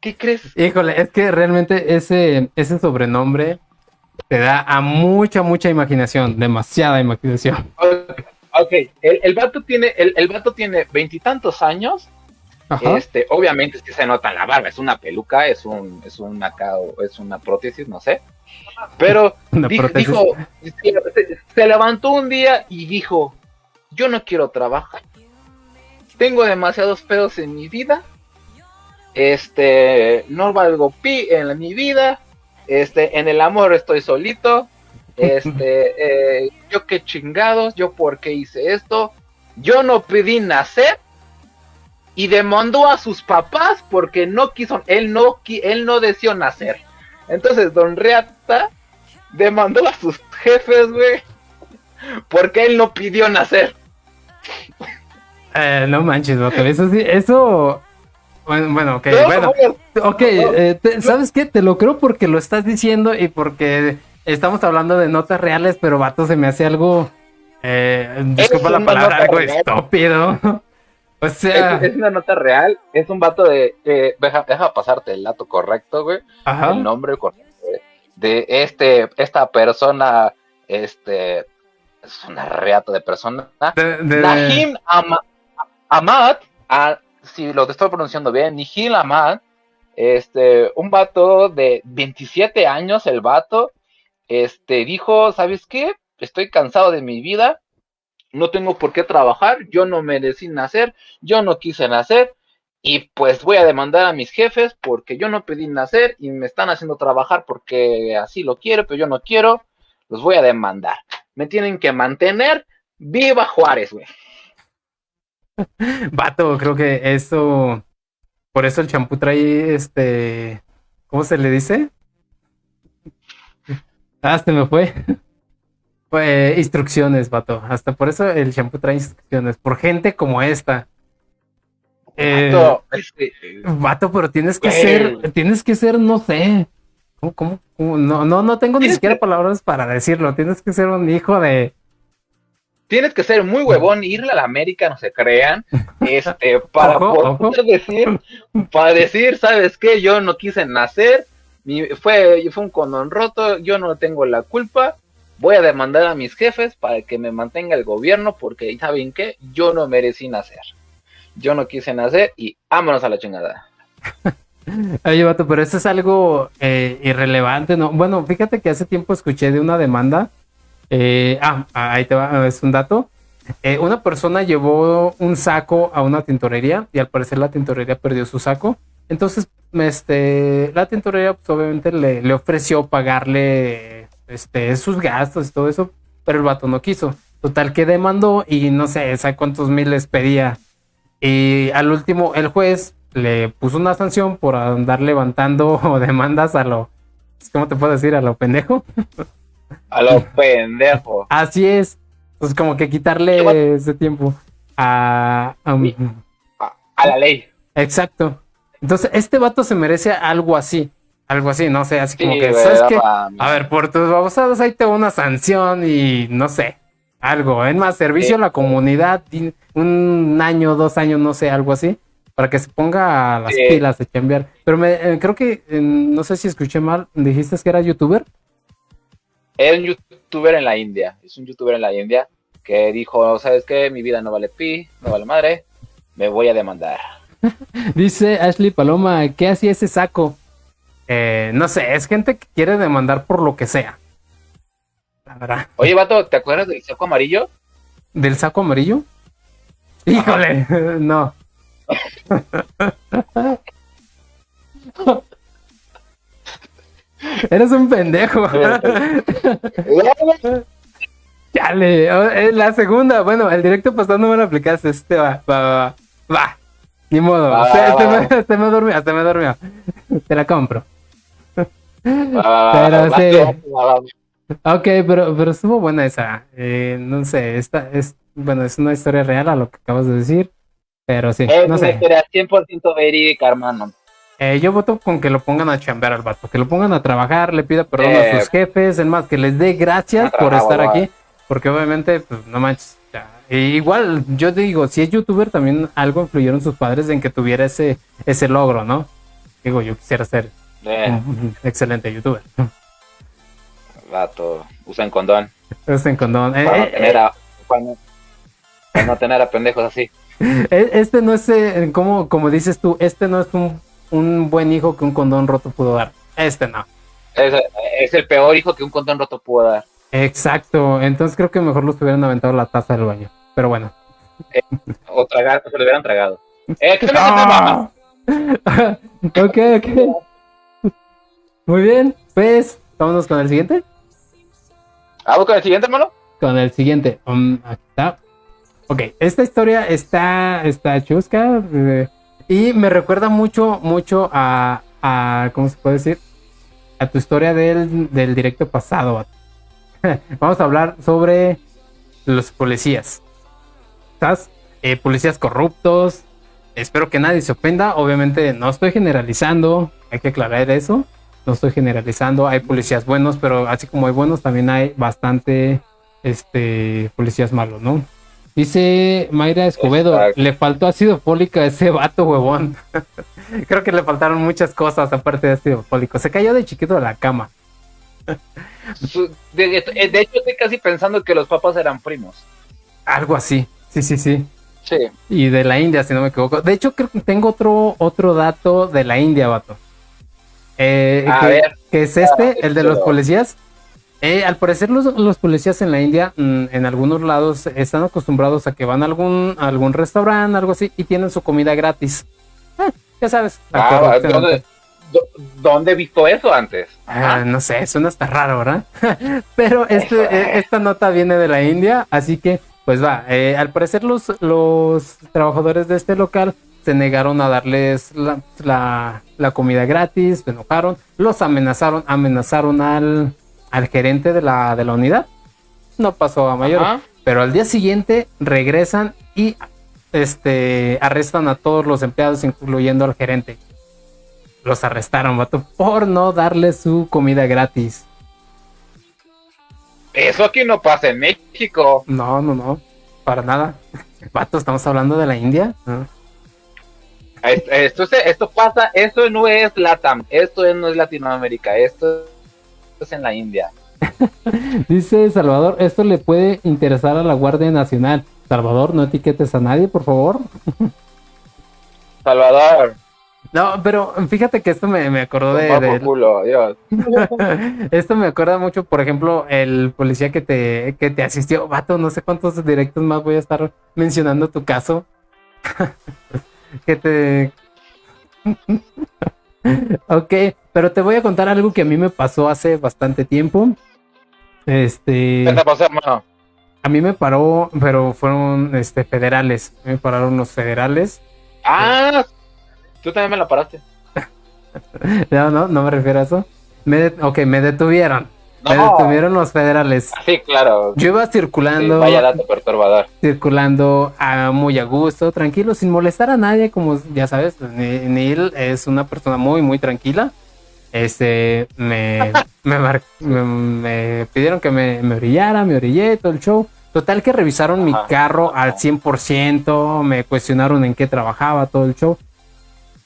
¿Qué crees? Híjole, es que realmente ese, ese sobrenombre te da a mucha, mucha imaginación, demasiada imaginación. Ok, El, el, vato tiene, el, el vato tiene veintitantos años este, obviamente es que se nota en la barba, es una peluca, es un, es una, es una prótesis, no sé. Pero *laughs* dijo, se, levantó un día y dijo, yo no quiero trabajar. Tengo demasiados pedos en mi vida. Este, no valgo pi en mi vida. Este, en el amor estoy solito. Este, *laughs* eh, yo qué chingados, yo por qué hice esto. Yo no pedí nacer y demandó a sus papás porque no quiso, él no, él no deseó nacer. Entonces Don Reata demandó a sus jefes, güey, porque él no pidió nacer. Eh, no manches, eso sí, eso... Bueno, bueno, ok, bueno. Ok, eh, ¿sabes qué? Te lo creo porque lo estás diciendo y porque estamos hablando de notas reales, pero vato se me hace algo. Eh, disculpa la palabra, algo real. estúpido. *laughs* O sea, Es, es una nota real, es un vato de... eh, deja, deja pasarte el dato correcto, güey. ajá. el nombre correcto de, este, esta persona, este, es una reata de persona. De- de- Nahim Ama- ah, si lo estoy pronunciando bien, Nihil este, un vato de 27 años, el vato, este, dijo, ¿sabes qué? Estoy cansado de mi vida, no tengo por qué trabajar, yo no merecí nacer, yo no quise nacer, y pues voy a demandar a mis jefes porque yo no pedí nacer y me están haciendo trabajar porque así lo quiero, pero yo no quiero, los voy a demandar. Me tienen que mantener, viva Juárez, güey. *laughs* Vato, creo que eso. Por eso el champú trae este. ¿Cómo se le dice? Ah, se me fue. *laughs* Pues, instrucciones, vato. Hasta por eso el champú trae instrucciones. Por gente como esta. Eh, Vato, este, Vato, pero tienes que Güey. ser, tienes que ser, no sé. ¿Cómo, cómo, cómo? No, no, no tengo ni siquiera palabras para decirlo. Tienes que ser un hijo de. Tienes que ser muy huevón, irle a la América, no se crean, *laughs* este, para Ojo, poder decir, para decir, ¿sabes qué? Yo no quise nacer, mi- fue, fue un condón roto, yo no tengo la culpa, voy a demandar a mis jefes para que me mantenga el gobierno, porque, ¿saben qué? Yo no merecí nacer. Yo no quise nacer y vámonos a la chingada. *laughs* Oye, vato, pero eso es algo eh, irrelevante, ¿no? Bueno, fíjate que hace tiempo escuché de una demanda. Eh, ah, ahí te va, es un dato. Eh, una persona llevó un saco a una tintorería y al parecer la tintorería perdió su saco. Entonces, este, la tintorería, pues obviamente le, ofreció pagarle este, sus gastos y todo eso, pero el vato no quiso. Total que demandó y no sé, ¿sabe cuántos miles pedía? Y al último, el juez le puso una sanción por andar levantando *laughs* demandas a lo. ¿Cómo te puedo decir? A lo pendejo. *laughs* A lo *laughs* pendejo. Así es. Pues como que quitarle ese tiempo a. a-. A, a la ley. exacto. Entonces, este vato se merece algo así. Algo así, no sé, así como que. A ver, por tus babosadas ahí te va una sanción y no sé, algo. Es más, servicio a la comunidad, un año, dos años, no sé, algo así, para que se ponga a las Sí. pilas a chambear. Pero me, eh, creo que, eh, no sé si escuché mal, dijiste que era youtuber. Es un youtuber en la India. Es un youtuber en la India que dijo, ¿sabes qué? Mi vida no vale pi, no vale madre. Me voy a demandar. *laughs* Dice Ashley Paloma, ¿qué hacía ese saco? Eh, no sé, es gente que quiere demandar por lo que sea. La verdad. Oye, vato, ¿te acuerdas del saco amarillo? ¿Del saco amarillo? Híjole, *laughs* no. *laughs* Eres un pendejo. *laughs* *laughs* Chale, oh, es la segunda. Bueno, el directo pasado no me lo aplicaste. Este va, va, va, va. Va. Ni modo. Va, Este, va, este va. me, *laughs* este me durmió, este me durmió. Te la compro. Pero sí. Ok, pero, pero estuvo buena esa. Eh, no sé, esta es, bueno, es una historia real a lo que acabas de decir. Pero sí, Es no una sé. historia 100% verídica, hermano. Eh, yo voto con que lo pongan a chambear al vato, que lo pongan a trabajar, le pida perdón Eh. a sus jefes, es más, que les dé gracias por estar aquí, porque obviamente, pues no manches. ya. E igual, yo digo, si es youtuber, también algo influyeron sus padres en que tuviera ese, ese logro, ¿no? Digo, yo quisiera ser Eh, un excelente youtuber. vato, usan condón. Este condón. Eh, Para no eh, tener a, para no, para no tener a pendejos así. *laughs* E- Este no es, eh, como, como dices tú, este no es un, un buen hijo que un condón roto pudo dar. Este no. Es, es el peor hijo que un condón roto pudo dar. Exacto. Entonces creo que mejor los hubieran aventado la taza del baño. Pero bueno. O tragar, se lo hubieran tragado. *laughs* Eh, ¿qué ¡Ah! *laughs* ok, ok. Muy bien. Pues, vámonos con el siguiente. ¿Vamos con el siguiente, hermano? Con el siguiente. Um, aquí está. Ok, esta historia está, está chusca. eh, y me recuerda mucho, mucho a. ¿Cómo se puede decir? A tu historia del, del directo pasado. *laughs* Vamos a hablar sobre los policías. ¿Estás? Eh, policías corruptos. Espero que nadie se ofenda. Obviamente no estoy generalizando. Hay que aclarar eso. no estoy generalizando, hay policías buenos, pero así como hay buenos, también hay bastante este, policías malos, ¿no? Dice Mayra Escobedo, le faltó ácido fólico a ese vato huevón. *laughs* Creo que le faltaron muchas cosas aparte de ácido fólico. Se cayó de chiquito de la cama. De, hecho, estoy casi pensando que los papás eran primos. Algo así. Sí, sí, sí. Sí. Y de la India, si no me equivoco. De hecho, creo que tengo otro, otro dato de la India, vato. Eh, a ver. Que es este, ah, el de los policías. Eh, al parecer los, policías en la India, mm, en algunos lados, están acostumbrados a que van a algún, algún restaurante, algo así, y tienen su comida gratis. Eh, ya sabes. Ah, ¿dónde, he visto eso antes? Ah, no sé, suena hasta raro, ¿verdad? *laughs* Pero este, eh, esta nota viene de la India, así que, pues va, al parecer los, los trabajadores de este local se negaron a darles la, la comida gratis, se enojaron, los amenazaron, amenazaron al al gerente de la, de la unidad. No pasó a mayor. Pero al día siguiente regresan y este arrestan a todos los empleados, incluyendo al gerente. Los arrestaron, vato, por no darle su comida gratis. Eso aquí no pasa en México. No, no, no. Para nada. Vato, estamos hablando de la India. Esto, esto, pasa, esto no es Latam, esto no es Latinoamérica, esto en la India. *laughs* Dice Salvador, esto le puede interesar a la Guardia Nacional. Salvador, no etiquetes a nadie, por favor. *laughs* Salvador. No, pero fíjate que esto me, me acordó de... *laughs* esto me acuerda mucho, por ejemplo, el policía que te, que te asistió. Vato, no sé cuántos directos más voy a estar mencionando tu caso. que te... ok, pero te voy a contar algo que a mí me pasó hace bastante tiempo. Este. ¿Qué te pasó, hermano? A mí me paró, pero fueron este, federales. Me pararon los federales. Ah, tú también me la paraste. *laughs* no, no, no me refiero a eso. Me ok, me detuvieron. Me detuvieron los federales. Sí, claro. Yo iba circulando. vaya dato perturbador. Circulando a, muy a gusto, tranquilo, sin molestar a nadie, como ya sabes, Neil es una persona muy, muy tranquila. Este, me, me, pidieron que me, me orillara, me orillé, todo el show. Total que revisaron mi carro al 100%, me cuestionaron en qué trabajaba, todo el show.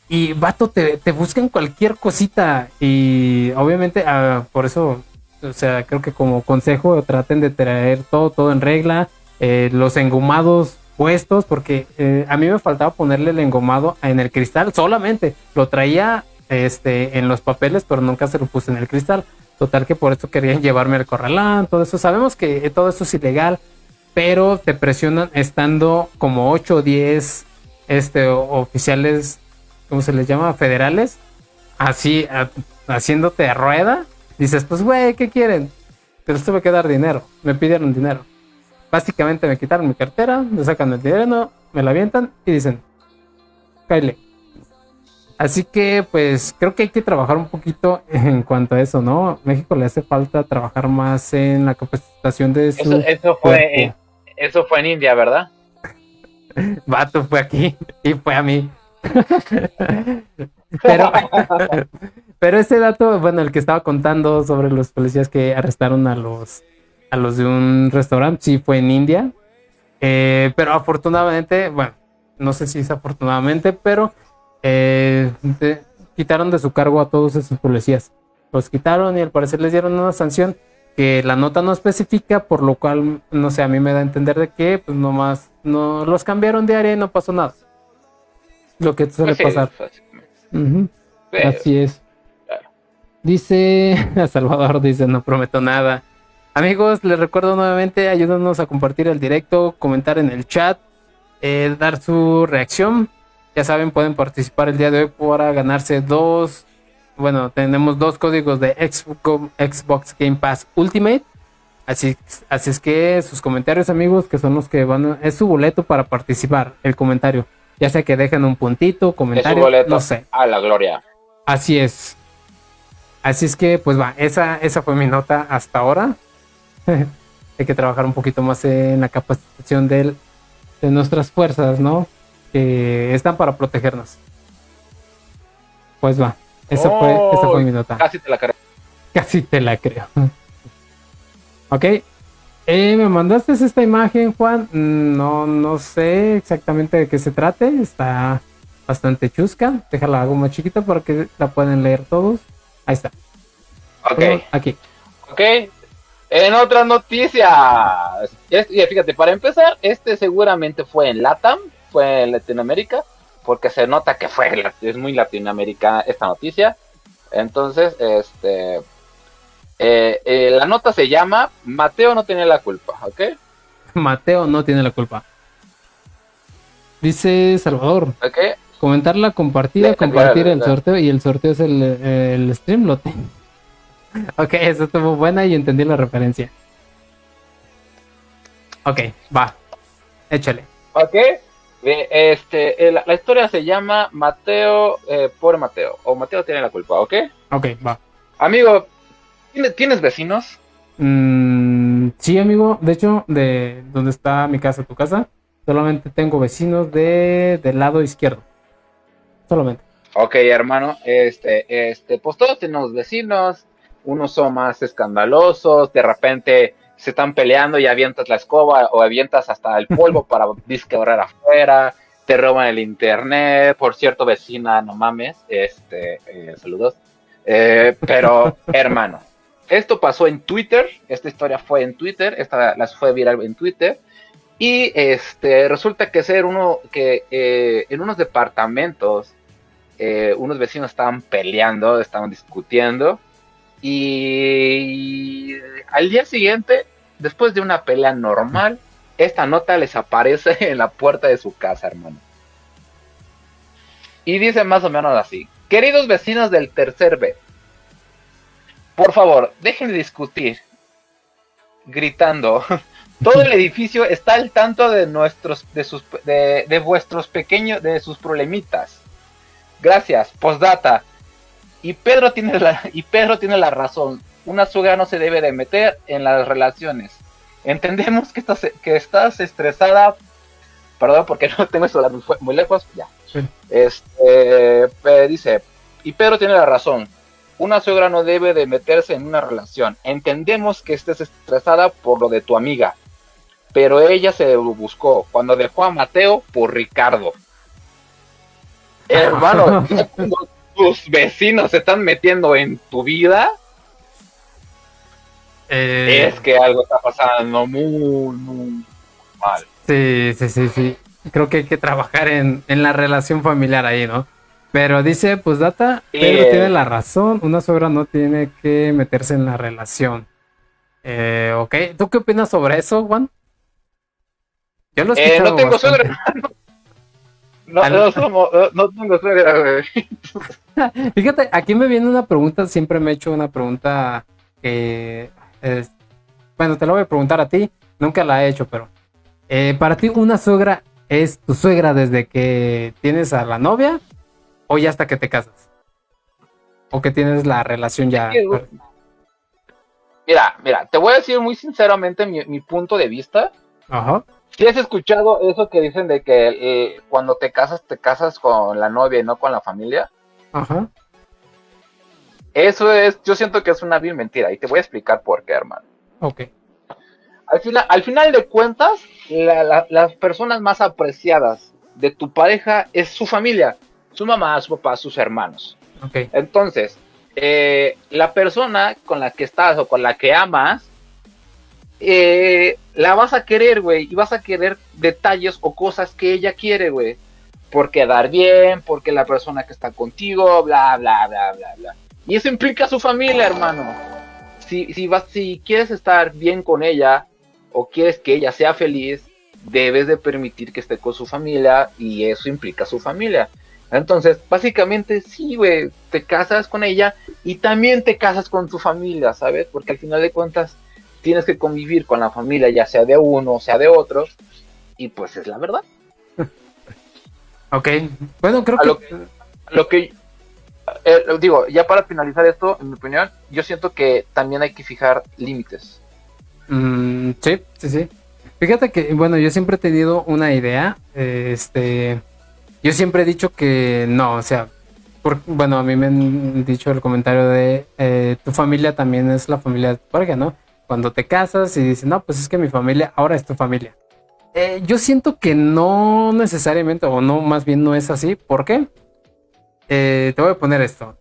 Y vato, te, te buscan cualquier cosita. Y obviamente, ah, por eso o sea, creo que como consejo traten de traer todo, todo en regla. Eh, los engomados puestos, porque eh, a mí me faltaba ponerle el engomado en el cristal solamente. Lo traía este, en los papeles, pero nunca se lo puse en el cristal. Total que por eso querían llevarme al corralán, todo eso. Sabemos que todo eso es ilegal, pero te presionan estando como 8 o 10 este, oficiales, ¿cómo se les llama? Federales, así, haciéndote rueda Dices, pues, güey, ¿qué quieren? Pero tuve que dar dinero. Me pidieron dinero. Básicamente me quitaron mi cartera, me sacan el dinero, me la avientan y dicen, Kyle. Así que, pues, creo que hay que trabajar un poquito *laughs* en cuanto a eso, ¿no? México le hace falta trabajar más en la capacitación de su. Eso, fue, eso fue en India, ¿verdad? *laughs* Vato fue aquí y fue a mí. *laughs* Pero, pero ese dato, bueno, el que estaba contando sobre los policías que arrestaron a los, a los de un restaurante, sí fue en India. Eh, pero afortunadamente, bueno, no sé si es afortunadamente, pero eh, quitaron de su cargo a todos esos policías. Los quitaron y al parecer les dieron una sanción que la nota no especifica, por lo cual, no sé, a mí me da a entender de que, pues nomás, no, los cambiaron de área y no pasó nada. Lo que suele pasar. Así es. Dice *laughs* a Salvador, dice, no prometo nada. Amigos, les recuerdo nuevamente, ayúdanos a compartir el directo, comentar en el chat, eh, dar su reacción. Ya saben, pueden participar el día de hoy para ganarse dos. Bueno, tenemos dos códigos de Xbox Game Pass Ultimate. Así, así es que sus comentarios, amigos, que son los que van. Es su boleto para participar, el comentario. Ya sea que dejen un puntito, comentario, no sé. A la gloria. Así es. Así es que, pues va, esa, esa fue mi nota hasta ahora. *laughs* Hay que trabajar un poquito más en la capacitación de, de nuestras fuerzas, ¿no? Que están para protegernos. Pues va. Esa, fue, esa fue mi Oh, nota. Casi te la creo. Casi te la creo. *laughs* ok. Eh, me mandaste esta imagen, Juan. Mm, No, no sé exactamente de qué se trate. Está bastante chusca. Déjala algo más chiquita para que la puedan leer todos. Ahí está. Ok. Aquí. Ok. En otras noticias. es- y fíjate, para empezar, este seguramente fue en LATAM, fue en Latinoamérica, porque se nota que fue es muy latinoamericana esta noticia. Entonces, este. eh, eh, la nota se llama Mateo no tenía la culpa, ¿ok? *laughs* Mateo no tiene la culpa. Dice Salvador. ¿Ok? Comentar la compartida, compartir el sorteo y el sorteo es el, el stream lo tengo. *laughs* Ok, eso estuvo buena y entendí la referencia. Ok, va. Échale. Ok. Este, eh, la, la historia se llama Mateo, eh, por Mateo, o Mateo tiene la culpa, ¿ok? Ok, va. Amigo, ¿tienes, ¿tienes vecinos? Mm, sí, amigo. De hecho, de donde está mi casa, tu casa, solamente tengo vecinos de del lado izquierdo. Solamente. Ok, hermano, este, este, pues todos tenemos vecinos, unos son más escandalosos, de repente se están peleando y avientas la escoba o avientas hasta el *laughs* polvo para disque ahorrar afuera, te roban el internet, por cierto, vecina, no mames, este, eh, saludos, Eh, pero, *laughs* hermano, esto pasó en Twitter, esta historia fue en Twitter, esta las fue viral en Twitter, y este, resulta que ser uno, que eh, en unos departamentos, unos vecinos estaban peleando, estaban discutiendo y al día siguiente, después de una pelea normal, esta nota les aparece *laughs* en la puerta de su casa, hermano. Y dice más o menos así, queridos vecinos del tercer B, por favor, dejen de discutir, gritando. *laughs* Todo el edificio está al tanto de nuestros, de sus, de, de vuestros pequeños, de sus problemitas. Gracias, postdata. Y Pedro tiene la, y Pedro tiene la razón. Una suegra no se debe de meter en las relaciones. Entendemos que estás, que estás estresada. Perdón, porque *laughs* no tengo esto muy, muy lejos. Ya. Sí. Este pe- dice, y Pedro tiene la razón. Una suegra no debe de meterse en una relación. Entendemos que estés estresada por lo de tu amiga. Pero ella se lo buscó cuando dejó a Mateo por Ricardo. *laughs* Hermano, tus vecinos se están metiendo en tu vida, Eh, es que algo está pasando muy, muy mal. Sí, sí, sí, sí. Creo que hay que trabajar en, en la relación familiar ahí, ¿no? Pero dice, pues Data, Pedro eh. tiene la razón, una suegra no tiene que meterse en la relación. Eh, ok, ¿tú qué opinas sobre eso, Juan? Yo lo he Eh, escuchado no tengo bastante. suegra. *laughs* No, no, somos- no, tengo suegra, güey. *laughs* Fíjate, aquí me viene una pregunta, siempre me he hecho una pregunta que es- bueno, te la voy a preguntar a ti, nunca la he hecho, pero eh, para ti una suegra es tu suegra desde que tienes a la novia o ya hasta que te casas? O que tienes la relación ya. Mira, mira, te voy a decir muy sinceramente mi, mi punto de vista. Ajá. Si has escuchado eso que dicen de que eh, cuando te casas, te casas con la novia y no con la familia. Ajá. Eso es, yo siento que es una vil mentira y te voy a explicar por qué, hermano. Ok. Al final, al final de cuentas, la- la- las personas más apreciadas de tu pareja es su familia, su mamá, su papá, sus hermanos. Ok. Entonces, eh, la persona con la que estás o con la que amas, eh, la vas a querer, güey, y vas a querer detalles o cosas que ella quiere, güey. Por quedar bien, porque la persona que está contigo, bla, bla, bla, bla, bla. Y eso implica a su familia, hermano. Si, si, vas, si quieres estar bien con ella o quieres que ella sea feliz, debes de permitir que esté con su familia y eso implica a su familia. Entonces, básicamente, sí, güey, te casas con ella y también te casas con tu familia, ¿sabes? Porque al final de cuentas tienes que convivir con la familia, ya sea de uno o sea de otro, y pues es la verdad. *laughs* Ok. Bueno, creo A lo que. Lo que eh, digo, ya para finalizar esto, en mi opinión, yo siento que también hay que fijar límites. Mm, sí, sí, sí. Fíjate que, bueno, yo siempre he tenido una idea. eh, Este. Yo siempre he dicho que no, o sea, bueno, a mí me han dicho el comentario de eh, tu familia también es la familia de tu pareja, ¿no? Cuando te casas y dices, no, pues es que mi familia ahora es tu familia. Eh, yo siento que no necesariamente, o no, más bien no es así. ¿Por qué? Eh, te voy a poner esto.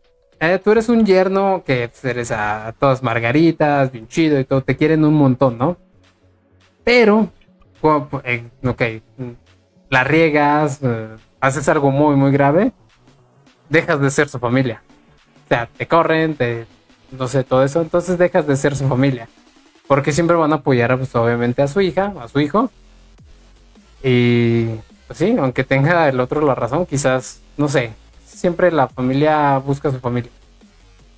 tú eres un yerno que pues, eres a todas margaritas, bien chido y todo, te quieren un montón, ¿no? Pero, ok, la riegas, haces algo muy, muy grave, dejas de ser su familia. O sea, te corren, te, no sé, todo eso, entonces dejas de ser su familia. Porque siempre van a apoyar, pues, obviamente, a su hija, a su hijo. Y, pues sí, aunque tenga el otro la razón, quizás, no sé, siempre la familia busca a su familia.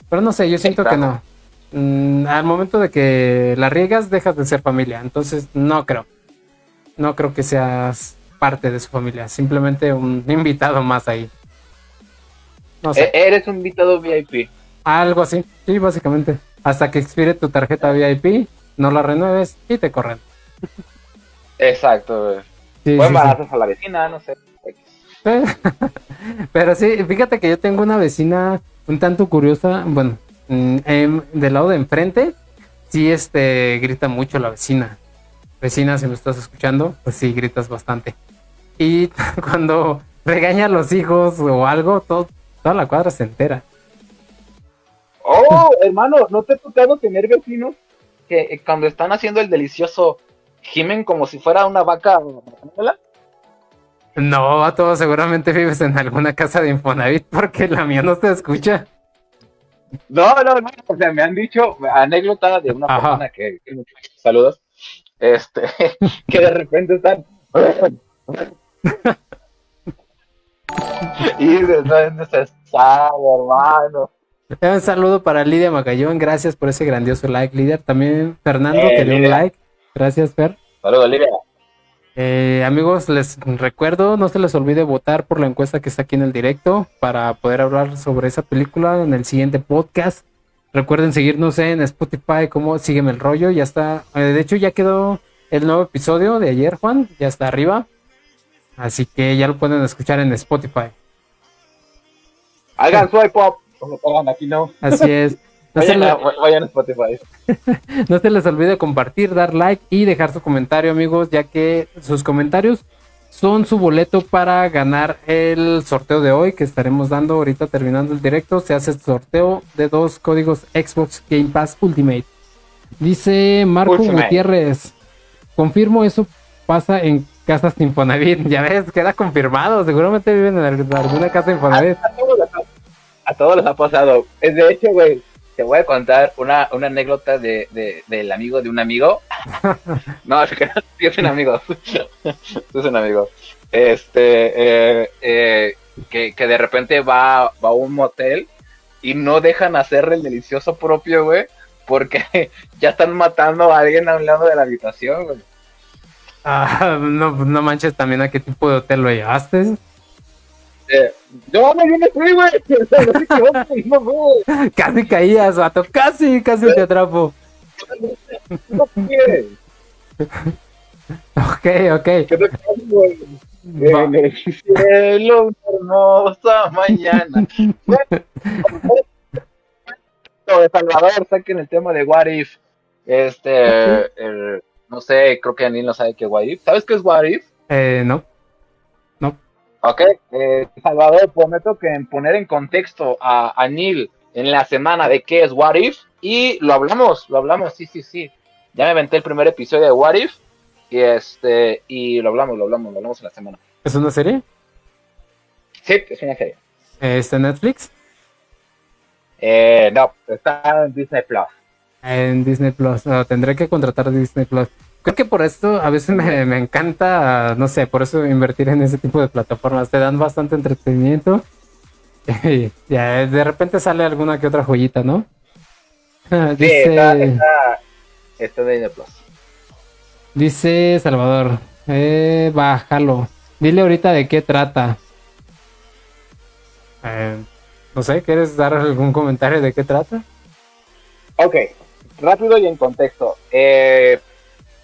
Pero no sé, yo siento que no. Mm, al momento de que la riegas, dejas de ser familia. Entonces, no creo. No creo que seas parte de su familia, simplemente un invitado más ahí. No sé. E-, eres un invitado VIP. Algo así, sí, básicamente. Hasta que expire tu tarjeta VIP, no la renueves y te corren. Exacto, sí, a la vecina, no sé. *laughs* Pero sí, fíjate que yo tengo una vecina un tanto curiosa, bueno, mm, em, del lado de enfrente, sí, este, grita mucho la vecina. Vecina, si me estás escuchando, pues sí, gritas bastante. Y *laughs* cuando regaña a los hijos o algo, todo, toda la cuadra se entera. Oh, hermano, ¿no te ha tocado tener vecinos que cuando están haciendo el delicioso gimen como si fuera una vaca? No, a todos seguramente vives en alguna casa de Infonavit porque la mía no se escucha. No, no, no, o sea, me han dicho anécdota de una persona que, saludos, este, *laughs* que de repente están *laughs* y hermano. Un saludo para Lidia Magallón, gracias por ese grandioso like, Lidia. También Fernando que dio un like, gracias Fer. Saludos, Lidia. Eh, amigos, les recuerdo, no se les olvide votar por la encuesta que está aquí en el directo para poder hablar sobre esa película en el siguiente podcast. Recuerden seguirnos en Spotify como Sígueme el rollo, ya está, eh, de hecho ya quedó el nuevo episodio de ayer, Juan, ya está arriba. Así que ya lo pueden escuchar en Spotify. Hagan swipe pop, como pongan aquí no. Así es. *laughs* No vayan, se vayan a Spotify. *laughs* no se les olvide compartir, dar like y dejar su comentario, amigos, ya que sus comentarios son su boleto para ganar el sorteo de hoy que estaremos dando ahorita terminando el directo. Se hace el sorteo de dos códigos Xbox Game Pass Ultimate. Dice Marco Gutiérrez, confirmo eso pasa en casas Infonavit. *laughs* Ya ves, queda confirmado. Seguramente viven en alguna casa Infonavit. A, todos les ha pasado. Es de hecho, güey, te voy a contar una, una anécdota de, de, del amigo de un amigo. *laughs* no, es que *laughs* soy un amigo. *laughs* Eres un amigo. Este, eh, eh, que, que de repente va, va a un motel y no dejan hacer el delicioso propio, güey, porque ya están matando a alguien a un lado de la habitación, güey. Ah, no, no manches también a qué tipo de hotel lo llevaste. Eh, yo me me fui, güey. *laughs* *laughs* casi caías, vato. Casi, casi te atrapo. No *laughs* ok, ok. En el cielo, hermosa mañana. de Salvador, saquen el tema de What If. Este, el, no sé, creo que Anil no sabe qué es What If. ¿Sabes qué es What If? Eh, no. Ok, eh, Salvador, prometo que en poner en contexto a Anil en la semana de qué es What If y lo hablamos, lo hablamos, sí, sí, sí. Ya me aventé el primer episodio de What If y este y lo hablamos, lo hablamos, lo hablamos en la semana. ¿Es una serie? Sí, es una serie. ¿Está en Netflix? Eh, no, está en Disney Plus. En Disney Plus, tendré que contratar Disney Plus. Creo que por esto a veces me, me, encanta, no sé, por eso invertir en ese tipo de plataformas. Te dan bastante entretenimiento. *laughs* Y ya de repente sale alguna que otra joyita, ¿no? *laughs* Dice, está, Disney Plus. Dice Salvador, eh, bájalo. Dile ahorita de qué trata. Eh, no sé, ¿quieres dar algún comentario de qué trata? Ok, rápido y en contexto. Eh,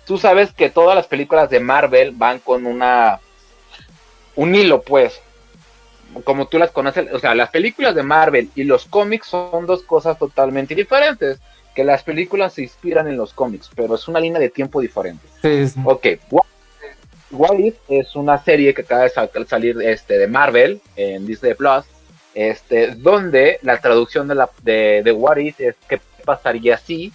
tú sabes que todas las películas de Marvel van con una un hilo, pues. como tú las conoces, o sea, las películas de Marvel y los cómics son dos cosas totalmente diferentes. Que las películas se inspiran en los cómics, pero es una línea de tiempo diferente. Sí, sí. Ok, What If es una serie que acaba de salir este, de Marvel en Disney Plus, este, donde la traducción de, la, de, de What If es qué pasaría si,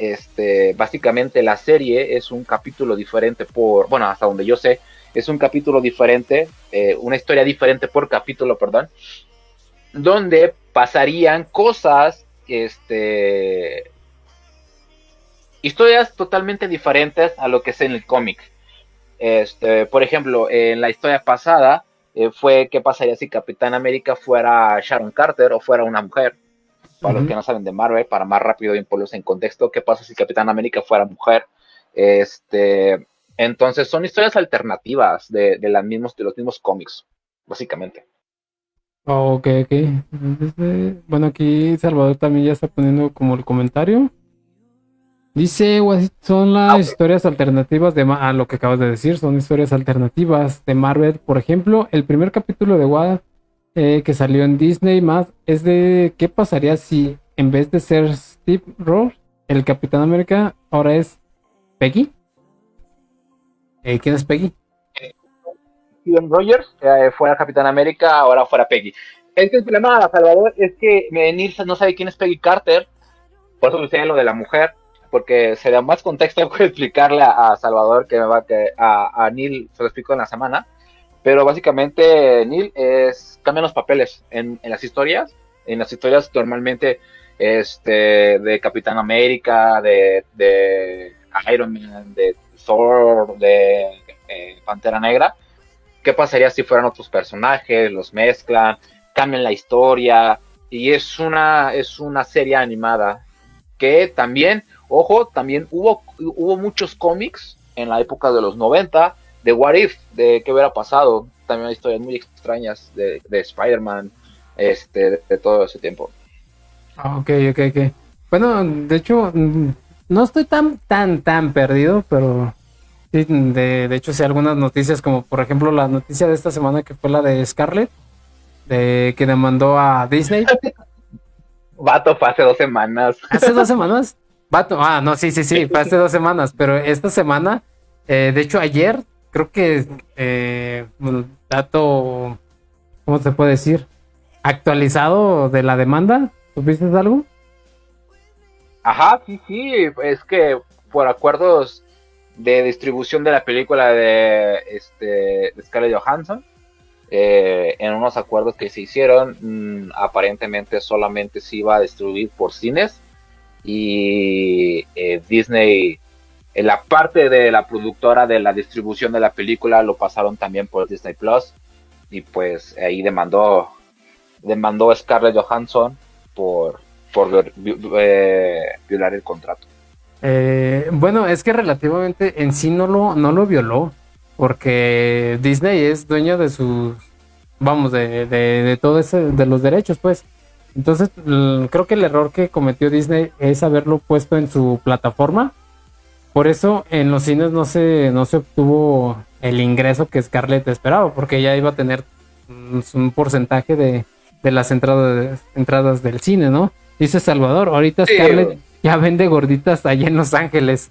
este, básicamente la serie es un capítulo diferente por, bueno, hasta donde yo sé, es un capítulo diferente, eh, una historia diferente por capítulo, perdón, donde pasarían cosas, este, historias totalmente diferentes a lo que es en el cómic. Este, por ejemplo, en la historia pasada eh, fue qué pasaría si Capitán América fuera Sharon Carter o fuera una mujer. Para los que no saben de Marvel, para más rápido y ponerlos en contexto, qué pasa si Capitán América fuera mujer. Este, entonces son historias alternativas de, de, las mismos, de los mismos cómics, básicamente. Ok, ok. Bueno, aquí Salvador también ya está poniendo como el comentario. Dice, son las ah, historias alternativas de a lo que acabas de decir, son historias alternativas de Marvel. Por ejemplo, el primer capítulo de What eh, que salió en Disney más es de qué pasaría si en vez de ser Steve Rogers, el Capitán América, ahora es Peggy. Eh, ¿Quién es Peggy? Steven Rogers eh, fuera Capitán América, ahora fuera Peggy. Es que el problema, Salvador, es que Nilsa no sabe quién es Peggy Carter, por eso decía lo de la mujer porque sería más contexto *laughs* que explicarle a, Salvador que me va que a, a, Neil se lo explico en la semana. Pero básicamente Neil es cambian los papeles en, las historias. En las historias normalmente este de Capitán América, de, de Iron Man, de Thor, de eh, Pantera Negra. ¿Qué pasaría si fueran otros personajes? Los mezclan, cambian la historia y es una es una serie animada que también Ojo, también hubo, hubo muchos cómics en la época de los 90 de What If, de qué hubiera pasado. También hay historias muy extrañas de, de Spider-Man, este, de, todo ese tiempo. Ah, ok, ok, ok. Bueno, de hecho, mm, no estoy tan, tan, tan perdido, pero sí, de, de hecho, sí, algunas noticias, como por ejemplo la noticia de esta semana que fue la de Scarlett, de que demandó a Disney. *laughs* Vato, fue hace dos semanas. ¿Hace dos *laughs* semanas? Vato, ah, no, sí, sí, sí, fue hace dos semanas, pero esta semana, eh, de hecho ayer, creo que, eh, dato, ¿cómo se puede decir? Actualizado de la demanda, ¿tuviste algo? Ajá, sí, sí, es que por acuerdos de distribución de la película de, este, de Scarlett Johansson, eh, en unos acuerdos que se hicieron, mm, aparentemente solamente se iba a distribuir por cines y eh, Disney, en la parte de la productora de la distribución de la película lo pasaron también por Disney Plus y pues ahí demandó demandó Scarlett Johansson por, por eh, violar el contrato. Eh, bueno, es que relativamente en sí no lo, no lo violó, porque Disney es dueño de sus, vamos, de, de todo ese, de los derechos, pues. Entonces, creo que el error que cometió Disney es haberlo puesto en su plataforma. Por eso en los cines no se, no se obtuvo el ingreso que Scarlett esperaba, porque ella iba a tener un porcentaje de, las entradas, entradas del cine, ¿no? Dice Salvador, ahorita Scarlett ya vende gorditas allá en Los Ángeles.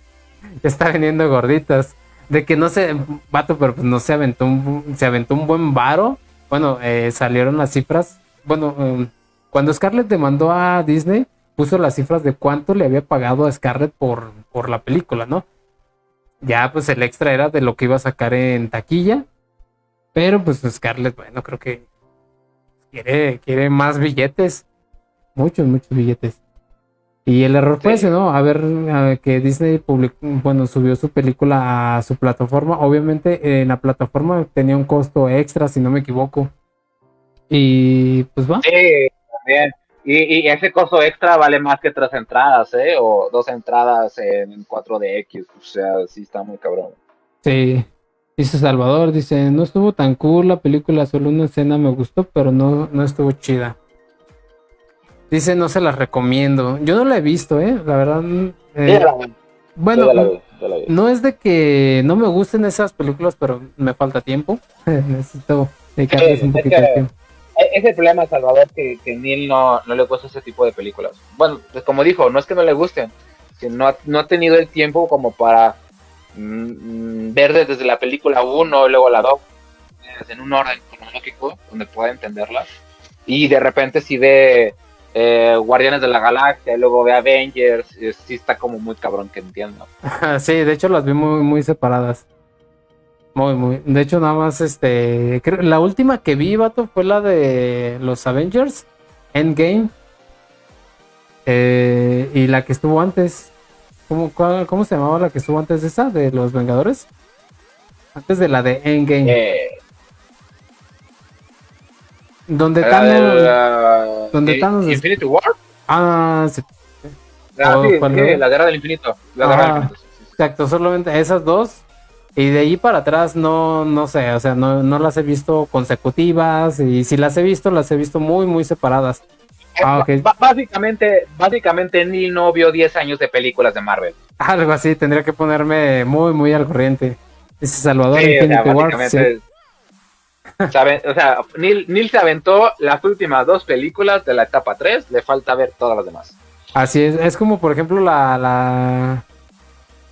Está vendiendo gorditas. De que no se, vato, pero pues no se aventó un, se aventó un buen varo. Bueno, eh, salieron las cifras. Bueno, em, cuando Scarlett demandó a Disney, puso las cifras de cuánto le había pagado a Scarlett por, por la película, ¿no? Ya pues el extra era de lo que iba a sacar en taquilla. Pero pues Scarlett, bueno, creo que quiere, quiere más billetes. Muchos, muchos billetes. Y el error fue ese, ¿no? A ver, que Disney publicó, bueno, subió su película a su plataforma. Obviamente en la plataforma tenía un costo extra, si no me equivoco. Y pues va. Sí, y, ese costo extra vale más que tres entradas, ¿eh? O dos entradas en 4DX. O sea, sí está muy cabrón. Sí. Dice Salvador, dice, no estuvo tan cool la película, solo una escena me gustó, pero no, no estuvo chida. Dice, no se las recomiendo. Yo no la he visto, ¿eh? La verdad. Eh, bueno, no es de que no me gusten esas películas, pero me falta tiempo. *laughs* Necesito dedicarles un poquito de tiempo es el problema, Salvador, que, que Neil no, no le gusta ese tipo de películas. Bueno, pues como dijo, no es que no le gusten, que no ha, no ha tenido el tiempo como para mm, ver desde la película 1 y luego la 2, en un orden cronológico donde pueda entenderlas. Y de repente si ve eh, Guardianes de la Galaxia y luego ve Avengers, y sí está como muy cabrón que entiendo. *laughs* sí, de hecho las vi muy, muy separadas. Muy, muy. De hecho, nada más, este. creo- la última que vi, vato, fue la de los Avengers, Endgame. Eh, y la que estuvo antes. ¿Cómo, cuál- ¿Cómo se llamaba la que estuvo antes de esa? ¿De los Vengadores? Antes de la de Endgame. Eh, donde la Thanos. la- donde eh, Thanos Infinity War. Ah, sí, Ah, Oh, sí, la guerra del infinito. La guerra del infinito. exacto, solamente esas dos. Y de ahí para atrás no, no sé, o sea, no, no las he visto consecutivas. Y si las he visto, las he visto muy, muy separadas. Ah, ok. Ba- Básicamente, básicamente Neil no vio 10 años de películas de Marvel. Algo así, tendría que ponerme muy, muy al corriente. Dice Salvador Sí, o sea, Infinity War. sí. sabe- o sea, Neil, Neil se aventó las últimas dos películas de la etapa 3, le falta ver todas las demás. Así es, es como por ejemplo la, la,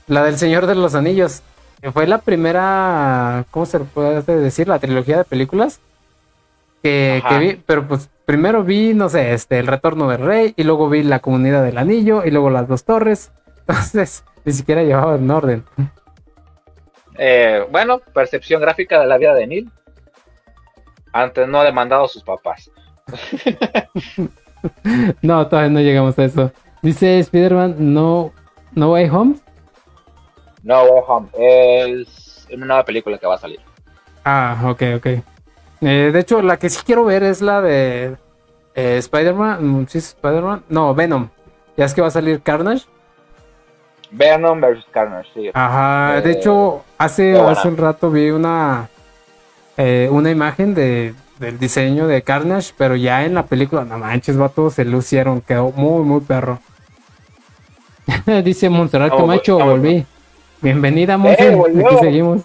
la del Señor de los Anillos. Que Fue la primera, ¿cómo se puede decir? La trilogía de películas que vi, pero pues primero vi, no sé, este, El Retorno del Rey y luego vi La Comunidad del Anillo y luego Las Dos Torres. *laughs* Entonces, ni siquiera llevaba en orden. Eh, bueno, percepción gráfica de la vida de Neil. Antes no ha demandado a sus papás. *laughs* No, todavía no llegamos a eso. Dice Spider-Man, no, no Way Home. No Way Home. Es una nueva película que va a salir. Ah, ok, ok. Eh, de hecho, la que sí quiero ver es la de eh, Spider-Man. mm, ¿Sí es Spider-Man? No, Venom. Ya es que va a salir Carnage. Venom vs. Carnage, sí. Ajá, de Eh, hecho, hace, qué buena. hace un rato vi una, eh, una imagen de, del diseño de Carnage, pero ya en la película, no manches, vato, se lucieron, quedó muy, muy perro. *laughs* Dice Montserrat Camacho, volví. Bienvenida, Monse, Eh, volvió. aquí seguimos.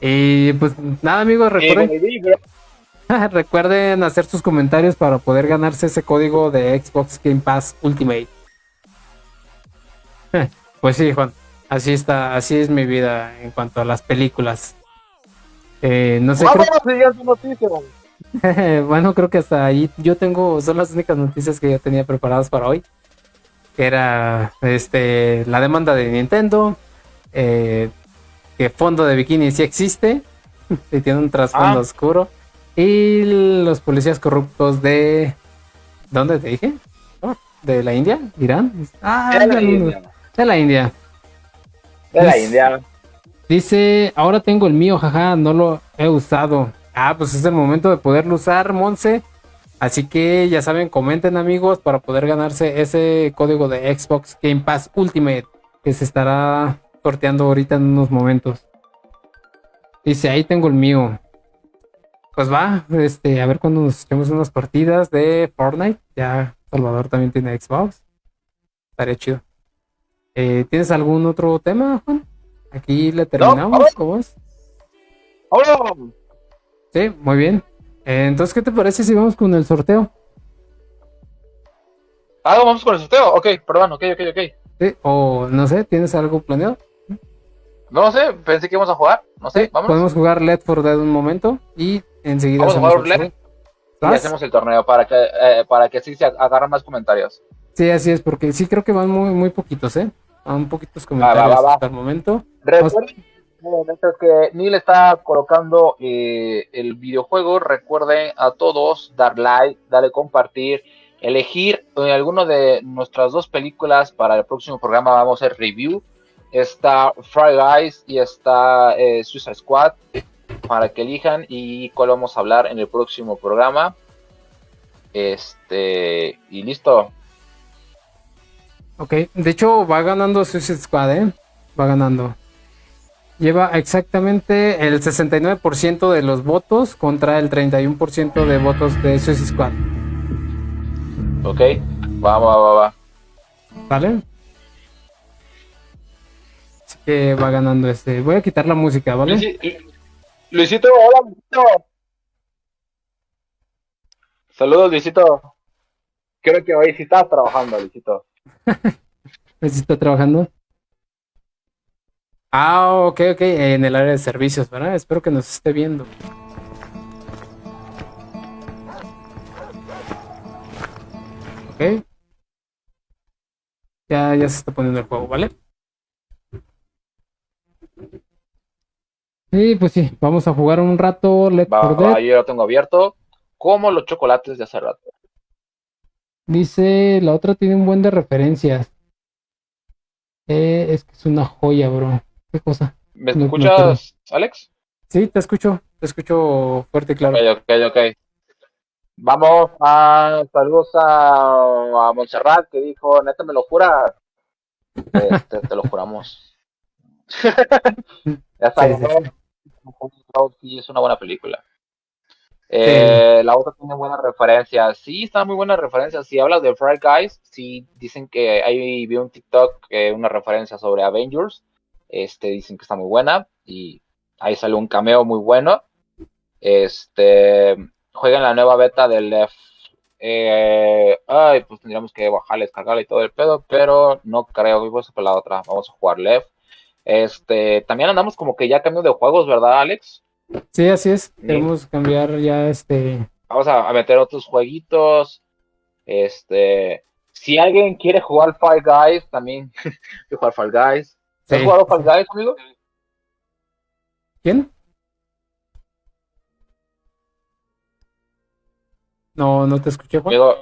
Y pues nada, amigos, recuerden, *laughs* recuerden hacer sus comentarios para poder ganarse ese código de Xbox Game Pass Ultimate. *laughs* Pues sí, Juan, así está, así es mi vida en cuanto a las películas. Eh, no sé, creo- *laughs* bueno, creo que hasta ahí yo tengo, son las únicas noticias que yo tenía preparadas para hoy. Que era este la demanda de Nintendo, eh, que fondo de bikini sí existe, *laughs* y tiene un trasfondo Ah. oscuro. Y los policías corruptos de. ¿Dónde te dije? Oh, ¿De la India? ¿Irán? Ah, De la India. de la India. De la India. Dice, ahora tengo el mío, jaja, no lo he usado. Ah, pues es el momento de poderlo usar, Monse. Así que ya saben, comenten amigos para poder ganarse ese código de Xbox Game Pass Ultimate que se estará sorteando ahorita en unos momentos. Dice, ahí tengo el mío. Pues va, este, a ver cuando nos echemos unas partidas de Fortnite. Ya Salvador también tiene Xbox. Estaría chido. Eh, ¿Tienes algún otro tema, Juan? Aquí le terminamos, ¿cómo es? ¡Vámonos! Sí, muy bien. Entonces, ¿qué te parece si vamos con el sorteo? Ah, vamos con el sorteo. Ok, perdón, ok, ok, ok. Sí, o no sé, ¿tienes algo planeado? No lo sé, pensé que íbamos a jugar. No sé, Sí, vamos. podemos jugar Let for Dead un momento y enseguida Vamos a hacemos jugar el. Y hacemos el torneo para que, eh, para que sí se agarren más comentarios. Sí, así es, porque sí creo que van muy, muy poquitos, ¿eh? Van poquitos comentarios va, va. hasta el momento. Recuerden, mientras que Neil está colocando eh, el videojuego, recuerden a todos dar like, darle compartir, elegir eh, alguno de nuestras dos películas para el próximo programa. Vamos a hacer review. Está Fry Guys y está eh, Suicide Squad para que elijan y cuál vamos a hablar en el próximo programa. Este, y listo. Ok, de hecho va ganando Suicide Squad, ¿eh? Va ganando. Lleva exactamente el 69% de los votos contra el 31% de votos de Suicide Squad. Ok, va, va, va, va. ¿Vale? Así que va ganando este. Voy a quitar la música, ¿vale? Luisi- Luisito, hola, Luisito. Saludos, Luisito. Creo que hoy sí estás trabajando, Luisito. *laughs* ¿Sí está trabajando? Ah, ok, ok, en el área de servicios, ¿verdad? Espero que nos esté viendo. Ok. Ya, ya se está poniendo el juego, ¿vale? Sí, pues sí, vamos a jugar un rato Left Va, 4 va, yo lo tengo abierto. Como los chocolates de hace rato. Dice, la otra tiene un buen de referencias. Eh, es que es una joya, bro. ¿Qué cosa? ¿Me No, no escuchas, Alex? Sí, te escucho, te escucho fuerte y claro. Ok, ok, ok. Vamos a saludos a, a Montserrat que dijo, neta, me lo juras. Este, te lo juramos. *laughs* ya está, Sí, sí, sí. sí, es una buena película. Eh, La otra tiene buenas referencias. Sí, está muy buenas referencias. Si hablas de Fry Guys, sí dicen que ahí vi un TikTok, eh, una referencia sobre Avengers. Este, dicen que está muy buena. Y ahí sale un cameo muy bueno. Este, jueguen la nueva beta del Left. Eh, ay, pues tendríamos que bajarla, descargarla y todo el pedo, pero no creo que vamos a la otra. Vamos a jugar Left. Este, también andamos como que ya cambio de juegos, ¿verdad, Alex? Sí, así es. Queremos cambiar ya este. Vamos a, a meter otros jueguitos. Este, si alguien quiere jugar Fall Guys, también *laughs* quiero jugar Fall Guys. ¿Has Sí. jugado Fall Guys, amigo? ¿Quién? No, no te escuché, Juan. Amigo,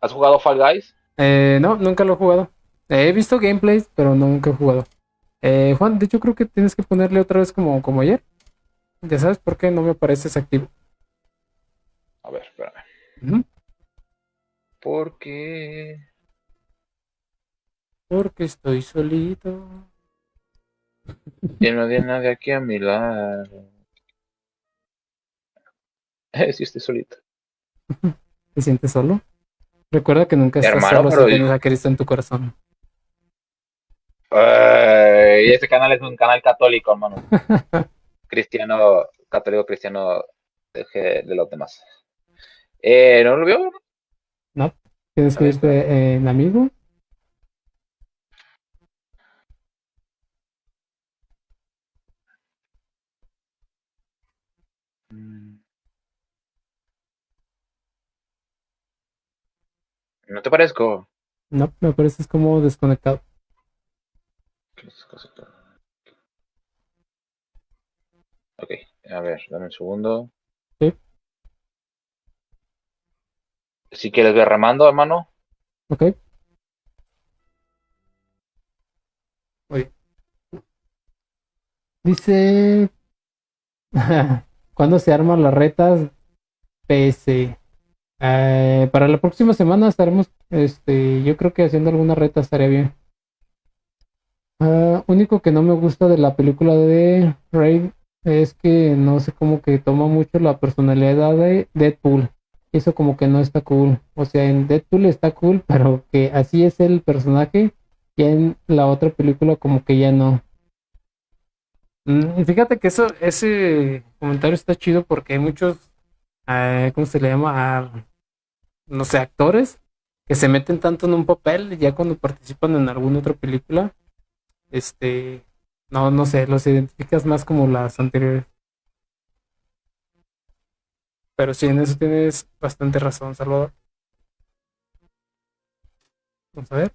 ¿has jugado Fall Guys? Eh, no, nunca lo he jugado. Eh, he visto gameplays, pero nunca he jugado. Eh, Juan, de hecho creo que tienes que ponerle otra vez como, como ayer. Ya sabes por qué no me pareces activo. A ver, espérame. Ujú. Porque Porque estoy solito. ya no hay nadie aquí a mi lado. *laughs* Sí, estoy solito. *laughs* ¿Te sientes solo? Recuerda que nunca estás Hermano, solo si tienes a Cristo en tu corazón. Ay, *laughs* este canal es un canal católico, hermano. cristiano, católico cristiano de, de los demás. Eh, ¿No lo vio? No, tienes que irte en amigo. ¿No te parezco? No, me pareces como desconectado. Ok, a ver, dame un segundo. Sí. Si quieres ver remando, hermano. ¿Ok? Oye. Dice... *laughs* ¿Cuándo se arman las retas? PC. Eh, para la próxima semana estaremos, este, yo creo que haciendo alguna reta estaría bien. Ah, único que no me gusta de la película de Raid es que no sé cómo que toma mucho la personalidad de Deadpool. Eso como que no está cool. O sea, en Deadpool está cool, *laughs* pero que así es el personaje. Y en la otra película como que ya no. Mm, fíjate que eso, ese comentario está chido porque hay muchos, eh, ¿cómo se le llama? No sé, actores que se meten tanto en un papel ya cuando participan en alguna otra película, este, no, no sé, los identificas más como las anteriores. Pero sí, en eso tienes bastante razón, Salvador. Vamos a ver.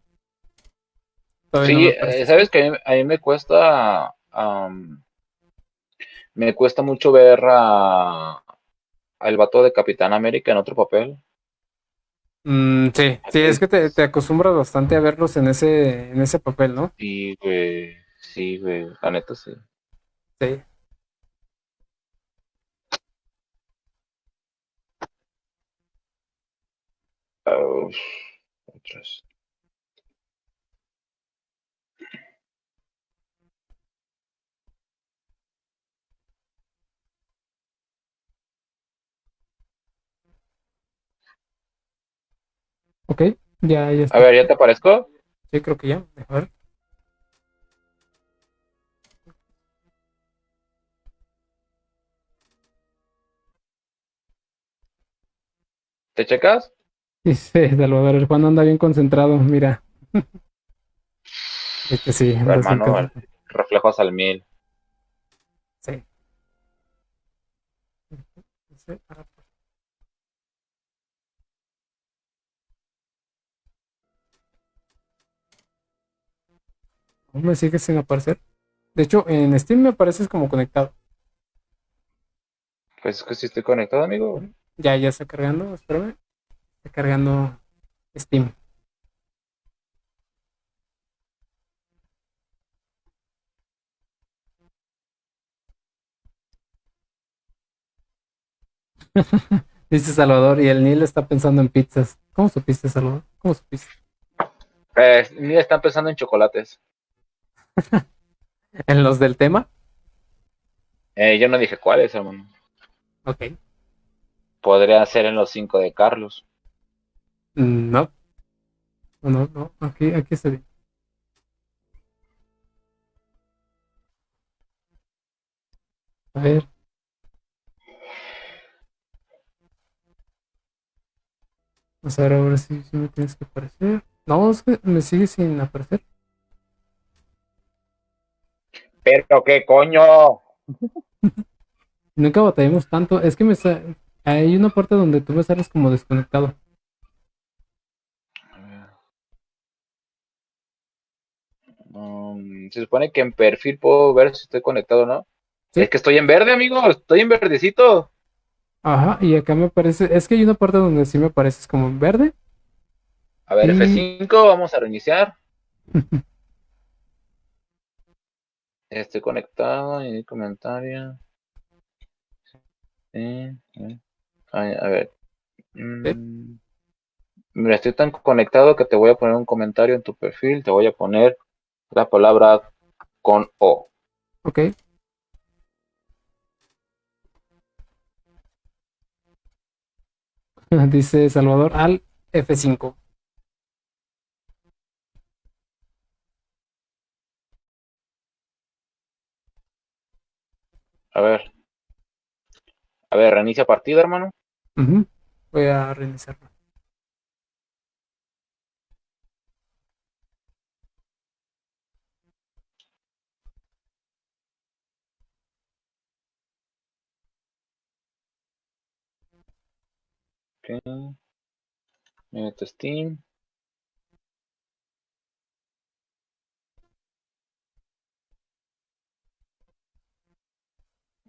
Todavía Sí, eh, sabes que a mí, a mí me cuesta, me cuesta mucho ver a al vato de Capitán América en otro papel. Mm, sí, sí, es que te, te acostumbras bastante a verlos en ese, en ese papel, ¿no? Sí, güey, sí, güey, la neta sí. Sí. Otras. Ok, ya, ya está. A ver, ¿ya te aparezco? Sí, creo que ya. A ver. ¿Te checas? Dice Salvador, el Juan anda bien concentrado, mira. *laughs* Este sí, anda bien Hermano, reflejos al mil. Sí. Sí, ¿Aún me sigue sin aparecer? De hecho, en Steam me apareces como conectado. Pues es que sí estoy conectado, amigo. Ya, ya está cargando, espérame. Está cargando Steam. *laughs* Dice Salvador, y el Neil está pensando en pizzas. ¿Cómo supiste, Salvador? ¿Cómo supiste? Eh, ni están pensando en chocolates. *laughs* ¿En los del tema? Eh, yo no dije cuáles, hermano. Ok. Podría ser en los cinco de Carlos. Mm, No. No, no. Aquí, aquí está bien. A ver. Vamos a ver ahora si, si me tienes que aparecer. No, es que me sigue sin aparecer. Pero qué coño. *laughs* Nunca batallamos tanto. Es que me sa- hay una parte donde tú me sales como desconectado. Um, se supone que en perfil puedo ver si estoy conectado o no. Sí. Es que estoy en verde, amigo. Estoy en verdecito. Ajá, y acá me aparece. Es que hay una parte donde sí me apareces como en verde. A ver, Mm. F5, vamos a reiniciar. *laughs* Estoy conectado y comentario. Sí, sí. Ay, a ver. Mm, Mira, estoy tan conectado que te voy a poner un comentario en tu perfil. Te voy a poner la palabra con O. Ok. *laughs* Dice Salvador al F5. A ver. A ver, reinicia partida, hermano. Voy a reiniciarlo. Ok. Meto Steam.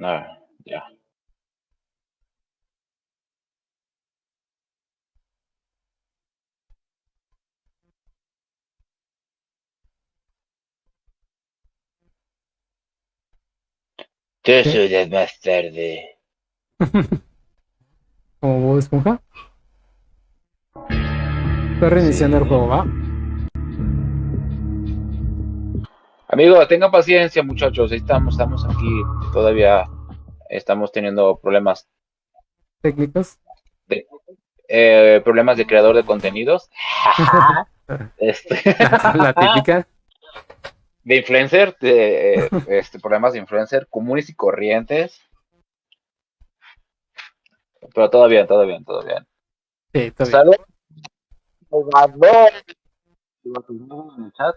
Ah, ya. ¿Qué? horas más tarde. *laughs* Como Bob Esponja. Estoy reiniciando el juego, ¿va? Amigos, tengan paciencia, muchachos. Estamos, estamos aquí. Todavía estamos teniendo problemas, Técnicos. eh, problemas de creador de contenidos. Este, La típica. de influencer, de, eh, este, problemas de influencer comunes y corrientes. Pero todo bien, todo bien, todo bien. Sí, está bien. Salud. Salvador. En el chat.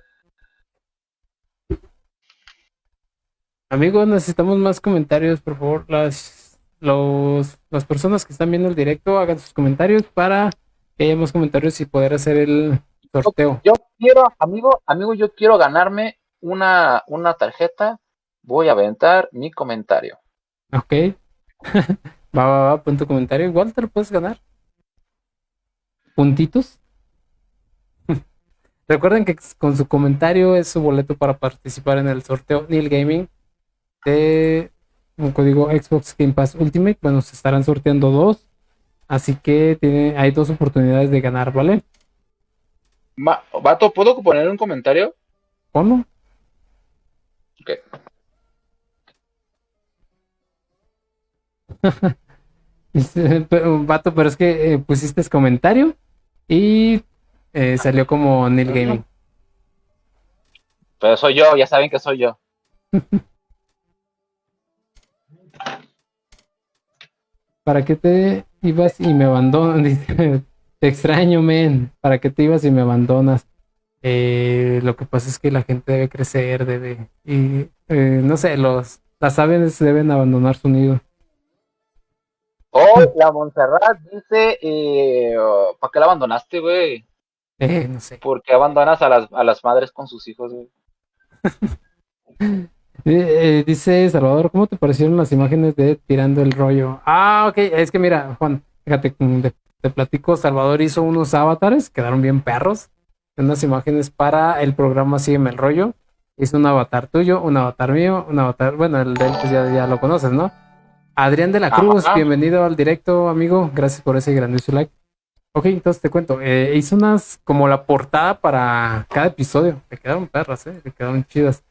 Amigos, necesitamos más comentarios, por favor. Las, los, las personas que están viendo el directo hagan sus comentarios para que haya más comentarios y poder hacer el sorteo. Yo quiero, amigo, amigo, yo quiero ganarme una, una tarjeta. Voy a aventar mi comentario. Ok. *laughs* va, va, va, pon tu comentario. Igual te lo puedes ganar. Puntitos. *laughs* Recuerden que con su comentario es su boleto para participar en el sorteo Neil Gaming de un código Xbox Game Pass Ultimate. Bueno, se estarán sorteando dos. Así que tiene, hay dos oportunidades de ganar, ¿vale? Ma- Vato, ¿puedo poner un comentario? ¿Cómo? Ok. *laughs* Vato, pero es que eh, pusiste comentario y eh, salió como Neil Gaming. Pero soy yo, ya saben que soy yo. *laughs* ¿Para qué te ibas y me abandonas? *laughs* Dice, te extraño, men. ¿Para qué te ibas y me abandonas? Eh, lo que pasa es que la gente debe crecer, debe... Y, eh, no sé, los, las aves deben abandonar su nido. Oh, la Montserrat dice, eh, ¿para qué la abandonaste, güey? Eh, no sé. ¿Por qué abandonas a las, a las madres con sus hijos, güey? *laughs* Eh, eh, dice Salvador, ¿cómo te parecieron las imágenes de Tirando el Rollo? Ah, ok, es que mira, Juan, fíjate, mm, te, te platico, Salvador hizo unos avatares, quedaron bien perros, unas imágenes para el programa Sígueme el Rollo. Hizo un avatar tuyo, un avatar mío, un avatar, bueno, el de él pues ya, ya lo conoces, ¿no? Adrián de la Cruz, Ajá. bienvenido al directo, amigo, gracias por ese grandioso like. Ok, entonces te cuento, eh, hice unas como la portada para cada episodio, me quedaron perras, eh, me quedaron chidas.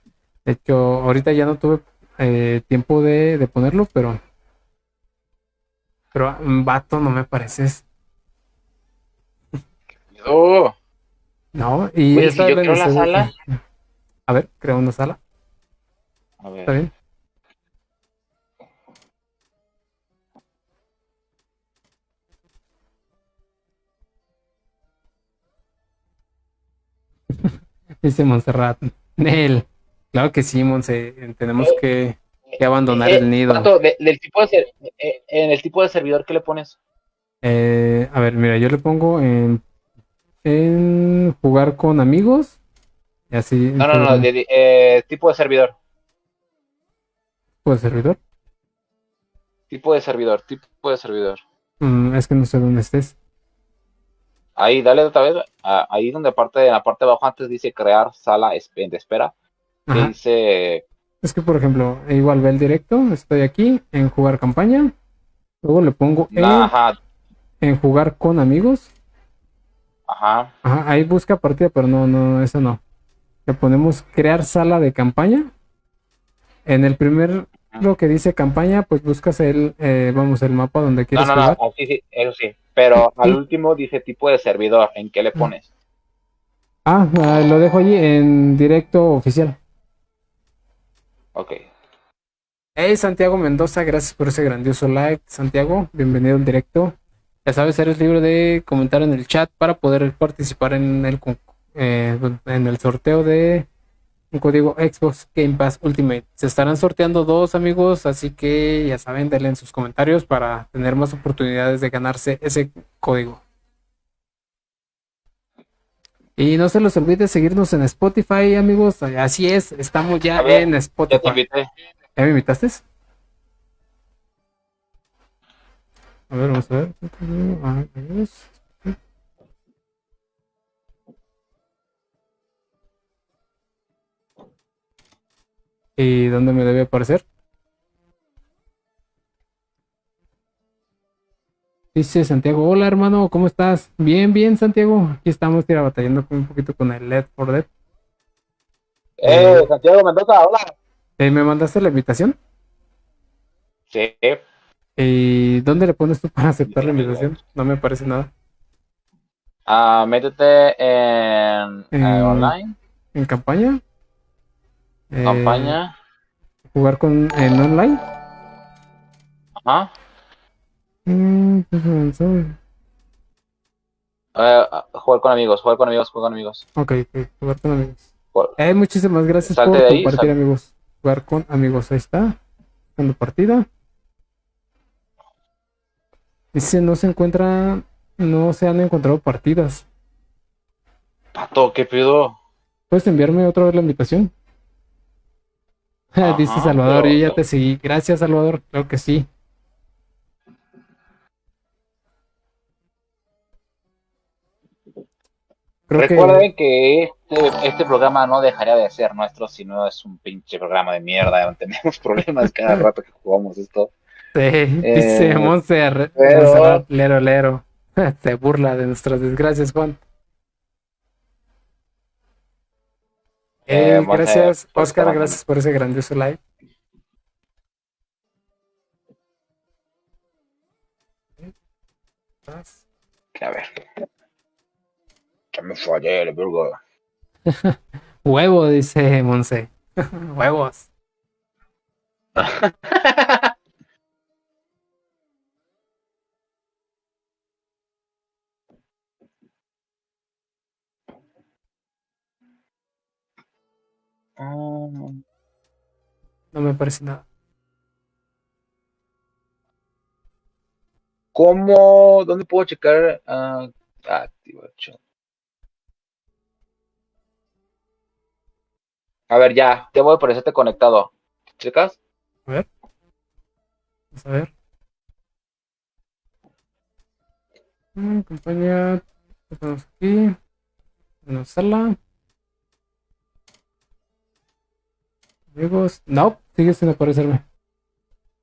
De hecho, ahorita ya no tuve eh, tiempo de, de ponerlo, pero. Pero, mm, vato, no me pareces. Oh, No, y Oye, esta si yo creo la sala. A ver, creo una sala, a está ver. bien. *laughs* Dice Montserrat. Nel. Claro que sí, Monse. Tenemos que, que abandonar Eh, el nido. Pato, de- del tipo de ser- eh, en el tipo de servidor que le pones. Eh, a ver, mira, yo le pongo en, en jugar con amigos. Y así. No, no, no, de, de- eh, tipo de servidor. ¿Puede servidor? Tipo de servidor, tipo de servidor. Mm, es que no sé dónde estés. Ahí, dale otra vez. ahí donde parte, en la parte de abajo antes dice crear sala de espera. Que Ajá. dice. Es que, por ejemplo, igual ve el directo. Estoy aquí en jugar campaña. Luego le pongo en, Ajá, en jugar con amigos. ajá. Ajá, ahí busca partida, pero no, no, eso no. Le ponemos crear sala de campaña. En el primer, lo que dice campaña, pues buscas el, eh, vamos, el mapa donde No, quieres no, no, jugar. así sí, eso sí. Pero al Sí. último dice tipo de servidor. ¿En qué le pones? Ah, ah, lo dejo allí en directo oficial. Ok. Hey, Santiago Mendoza, gracias por ese grandioso like. Santiago, bienvenido al directo. Ya sabes, eres libre de comentar en el chat para poder participar en el, eh, en el sorteo de un código Xbox Game Pass Ultimate. Se estarán sorteando dos amigos, así que ya saben, denle en sus comentarios para tener más oportunidades de ganarse ese código. Y no se los olvide seguirnos en Spotify, amigos. Así es, estamos ya ver, en Ya te Spotify. invité. ¿Ya me invitaste? A ver, vamos a ver. ¿Y dónde me debe aparecer? Dice Santiago, hola hermano, ¿cómo estás? Bien, bien Santiago. Aquí estamos tira, batallando un poquito con el LED for Dead. Eh, Santiago Mendoza, hola. Eh, ¿Me mandaste la invitación? Sí. ¿Y dónde le pones tú para aceptar la invitación? No me parece nada. Ah, métete en Eh, eh, online, ¿En campaña? Eh, campaña. ¿Jugar con en online? Ajá. Mm, pues, avanzado. Eh, jugar con amigos, jugar con amigos, jugar con amigos. Ok, ok, jugar con amigos. Jugar- Eh, muchísimas gracias Salte por ahí, compartir, sal- amigos. Jugar con amigos, ahí está. Cuando partida. Dice, no se encuentra, no se han encontrado partidas. Pato, ¿qué pido? ¿Puedes enviarme otra vez la invitación? *laughs* Dice Salvador, pero- yo ya te seguí. Gracias, Salvador. Creo que sí. Creo que Recuerden que este, este programa no dejaría de ser nuestro si no es un pinche programa de mierda *laughs* tenemos problemas cada rato que jugamos esto. Sí, dice Eh, pero- Montserrat, lero lero. *laughs* Se burla de nuestras desgracias, Juan. Eh, Eh, gracias, Oscar, gracias por ese grandioso live. Que a ver. Me fue ayer, Virgo? *laughs* Huevo, dice Monse. *laughs* Huevos. *laughs* Ah. No me parece nada. ¿Cómo? ¿Dónde puedo checar? Ah, ah, uh, Activation. A ver, ya, te voy a parecerte conectado. ¿Checas? A ver. Vamos a ver. Mm, compañía. ¿qué tenemos aquí? Una sala. Amigos. No, sigue sin aparecerme.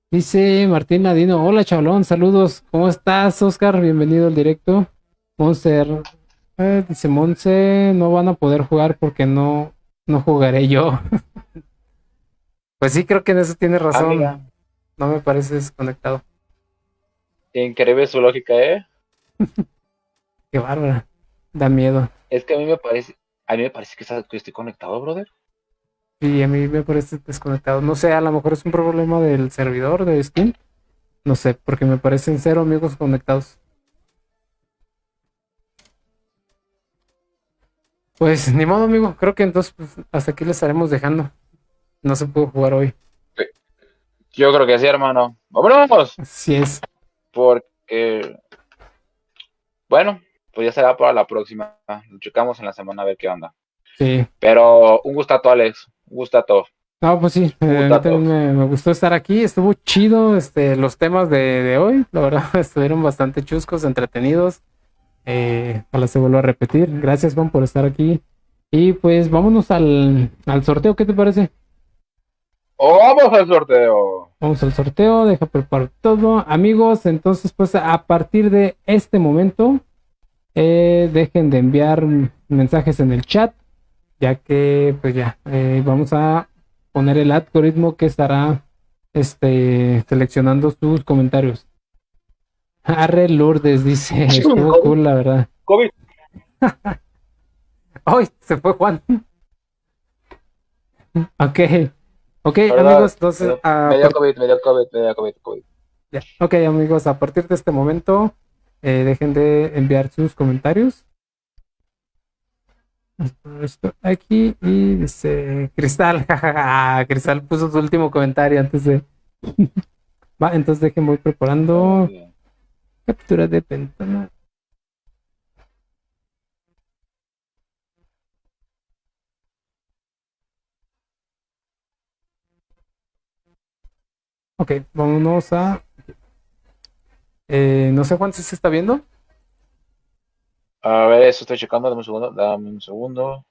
Dice Martín Ladino. Hola, chavalón. Saludos. ¿Cómo estás, Oscar? Bienvenido al directo. Monster. eh, dice Monse. No van a poder jugar porque no, no jugaré yo. pues sí, creo que en eso tiene Ah, razón. No me parece desconectado. Increíble su lógica, ¿eh? Qué bárbara. Da miedo. Es que a mí me parece, a mí me parece que, está- que estoy conectado, brother. Y a mí me parece desconectado. No sé, a lo mejor es un problema del servidor de Steam. No sé, porque me parecen cero amigos conectados. Pues ni modo, amigo. Creo que entonces pues, hasta aquí le estaremos dejando. No se pudo jugar hoy. Yo creo que sí, hermano. ¡Vámonos! Así es. Porque, bueno, pues ya será para la próxima. Lo checamos en la semana a ver qué onda. Sí. Pero un gustato, Alex. Un gustato. No, pues sí, eh, a mí me, me gustó estar aquí, estuvo chido este, los temas de, de hoy, la verdad *laughs* estuvieron bastante chuscos, entretenidos, eh, ojalá se vuelva a repetir, gracias Juan por estar aquí y pues vámonos al, al sorteo, ¿qué te parece? ¡Vamos al sorteo! Vamos al sorteo, deja preparar todo, amigos, entonces pues a partir de este momento eh, dejen de enviar mensajes en el chat, ya que pues ya eh, vamos a poner el algoritmo que estará este seleccionando sus comentarios. Arre Lourdes dice, *laughs* estuvo cool la verdad. COVID. *laughs* ¡Ay! Se fue Juan. *laughs* Ok. Ok, Perdón, amigos, entonces Me a dio COVID, me dio COVID, me dio COVID, COVID. ya. Ok, amigos, a partir de este momento, eh, dejen de enviar sus comentarios. Esto aquí y dice Cristal, jajaja, Cristal puso su último comentario antes de. Va, entonces dejen, voy preparando captura de ventana. Ok, vámonos a. Eh, no sé si se está viendo. A ver, eso estoy checando, dame un segundo, dame un segundo.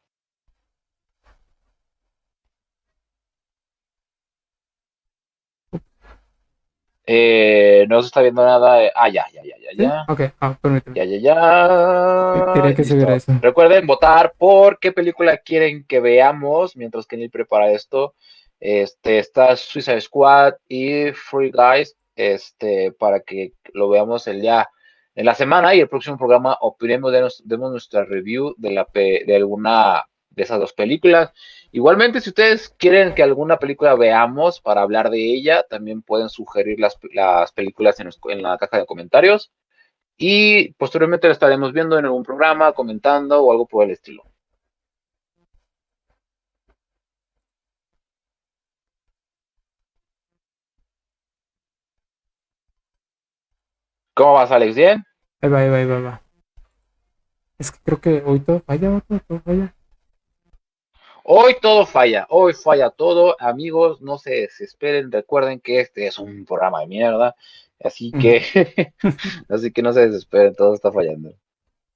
Eh, no se está viendo nada. eh, Ah, ya, ya, ya, ya, ¿Sí? ya. Ok, ah, permíteme. Ya, ya, ya. Quería que se viera eso. Recuerden votar por qué película quieren que veamos mientras que Neil prepara esto. Este, está Suicide Squad y Free Guys, este, para que lo veamos el día en la semana y el próximo programa opinemos, denos- demos nuestra review de, la de alguna esas dos películas. Igualmente, si ustedes quieren que alguna película veamos para hablar de ella, también pueden sugerir las, las películas en, la caja de comentarios. Y posteriormente la estaremos viendo en algún programa, comentando o algo por el estilo. ¿Cómo vas, Alex? ¿Bien? Ahí va, ahí va, ahí va. Es que creo que hoy todo falla, vato, todo falla. Hoy todo falla, hoy falla todo. Amigos, no se desesperen. Recuerden que este es un programa de mierda. Así que, *laughs* así que no se desesperen, todo está fallando.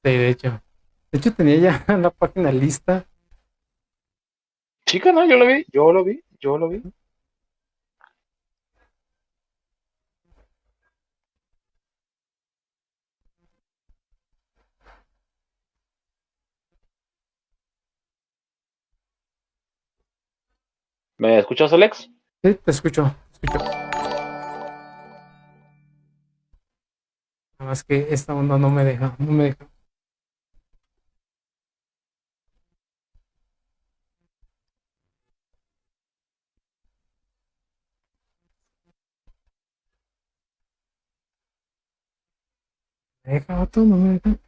Sí, de hecho. De hecho, tenía ya *laughs* la página lista. Chica, no, yo lo vi, yo lo vi, yo lo vi. ¿Me escuchas, Alex? Sí, te escucho, te escucho. Nada más que esta onda no me deja, no me deja. ¿Me deja vato? No me deja.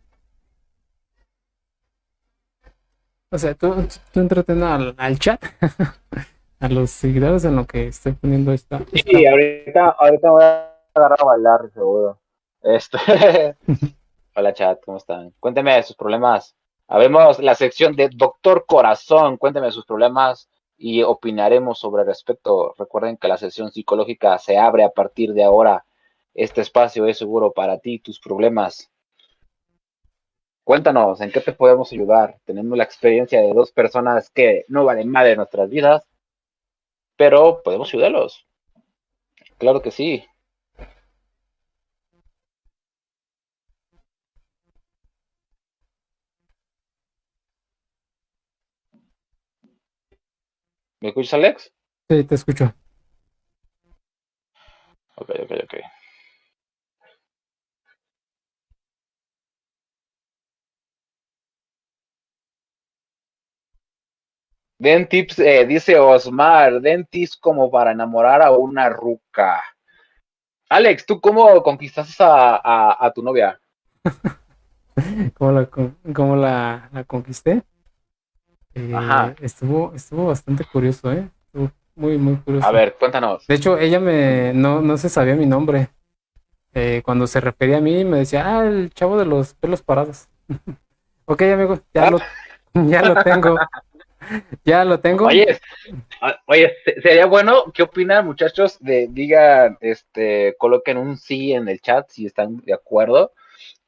O sea, tú, tú entreten al, al chat, *laughs* a los seguidores en lo que estoy poniendo esta. Sí, esta- ahorita, ahorita me voy a agarrar a bailar, seguro. Este. *laughs* Hola, chat, ¿cómo están? Cuénteme de sus problemas. Habemos la sección de Doctor Corazón. Cuénteme de sus problemas y opinaremos sobre el respecto. Recuerden que la sesión psicológica se abre a partir de ahora. Este espacio es seguro para ti, tus problemas. Cuéntanos, ¿en qué te podemos ayudar? Tenemos la experiencia de dos personas que no valen madre en nuestras vidas, pero podemos ayudarlos. Claro que sí. ¿Me escuchas, Alex? Sí, te escucho. Ok, ok, ok. Den tips, eh, dice Osmar, den tips como para enamorar a una ruca. Alex, ¿tú cómo conquistaste a, a, a tu novia? *laughs* ¿Cómo la, cómo la, la conquisté? Eh, Ajá. Estuvo, estuvo bastante curioso, ¿eh? Estuvo muy, muy curioso. A ver, cuéntanos. De hecho, ella me no, no se sabía mi nombre. Eh, cuando se refería a mí, me decía, ah, el chavo de los pelos parados. *laughs* ok, amigo, ya lo, ya lo tengo. *laughs* *laughs* Ya lo tengo. Oye, ah, oye, se- sería bueno, ¿qué opinan muchachos? De, digan, este, coloquen un sí en el chat si están de acuerdo.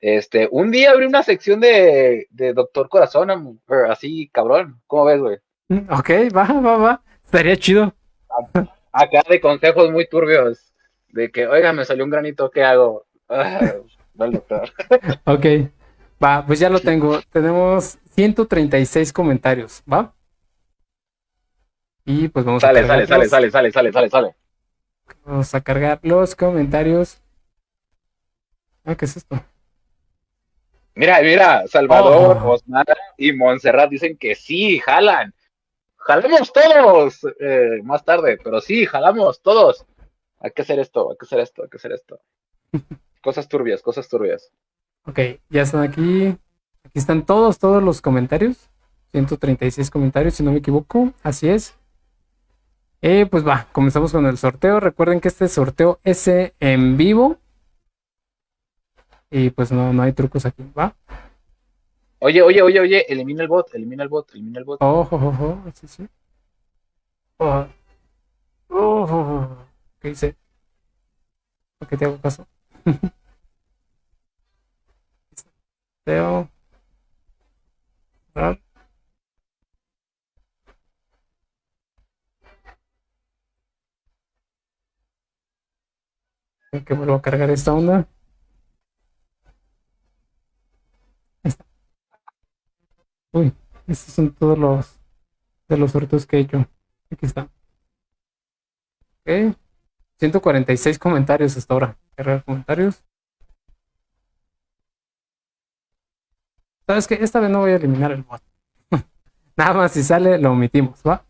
Este, un día abrí una sección de, de Doctor Corazón, am- así, cabrón. ¿Cómo ves, güey? *laughs* Ok, va, va, va. Estaría chido. Acá de consejos muy turbios. De que, oiga, me salió un granito, ¿qué hago? Ah, va el doctor. *laughs* Ok. Va, pues ya lo tengo. Tenemos 136 comentarios, ¿va? Y pues vamos a Sale, cargar sale, sale, los- sale, sale, sale, sale, sale. Vamos a cargar los comentarios. Ah, ¿qué es esto? Mira, mira, Salvador, Oh. Osmar y Montserrat dicen que sí, jalan. Jalamos todos eh, más tarde, pero sí, jalamos todos. Hay que hacer esto, hay que hacer esto, hay que hacer esto. *laughs* Cosas turbias, cosas turbias. Ok, ya están aquí. Aquí están todos, todos los comentarios. 136 comentarios, si no me equivoco. Así es. Eh, pues va, comenzamos con el sorteo. Recuerden que este sorteo es en vivo. Y pues no, no hay trucos aquí, ¿va? Oye, oye, oye, oye, elimina el bot, elimina el bot, elimina el bot. Ojo, ojo, sí, sí. Oh. Oh, oh, oh. ¿Qué hice? ¿Por qué te hago caso? *laughs* Teo. Rap. Creo que vuelvo a cargar esta onda. Uy, estos son todos los de los sorteos que he hecho. Aquí está. Ok. 146 comentarios hasta ahora. Cargar comentarios. ¿Sabes qué? Esta vez no voy a eliminar el bot. *laughs* Nada más si sale, lo omitimos, ¿va?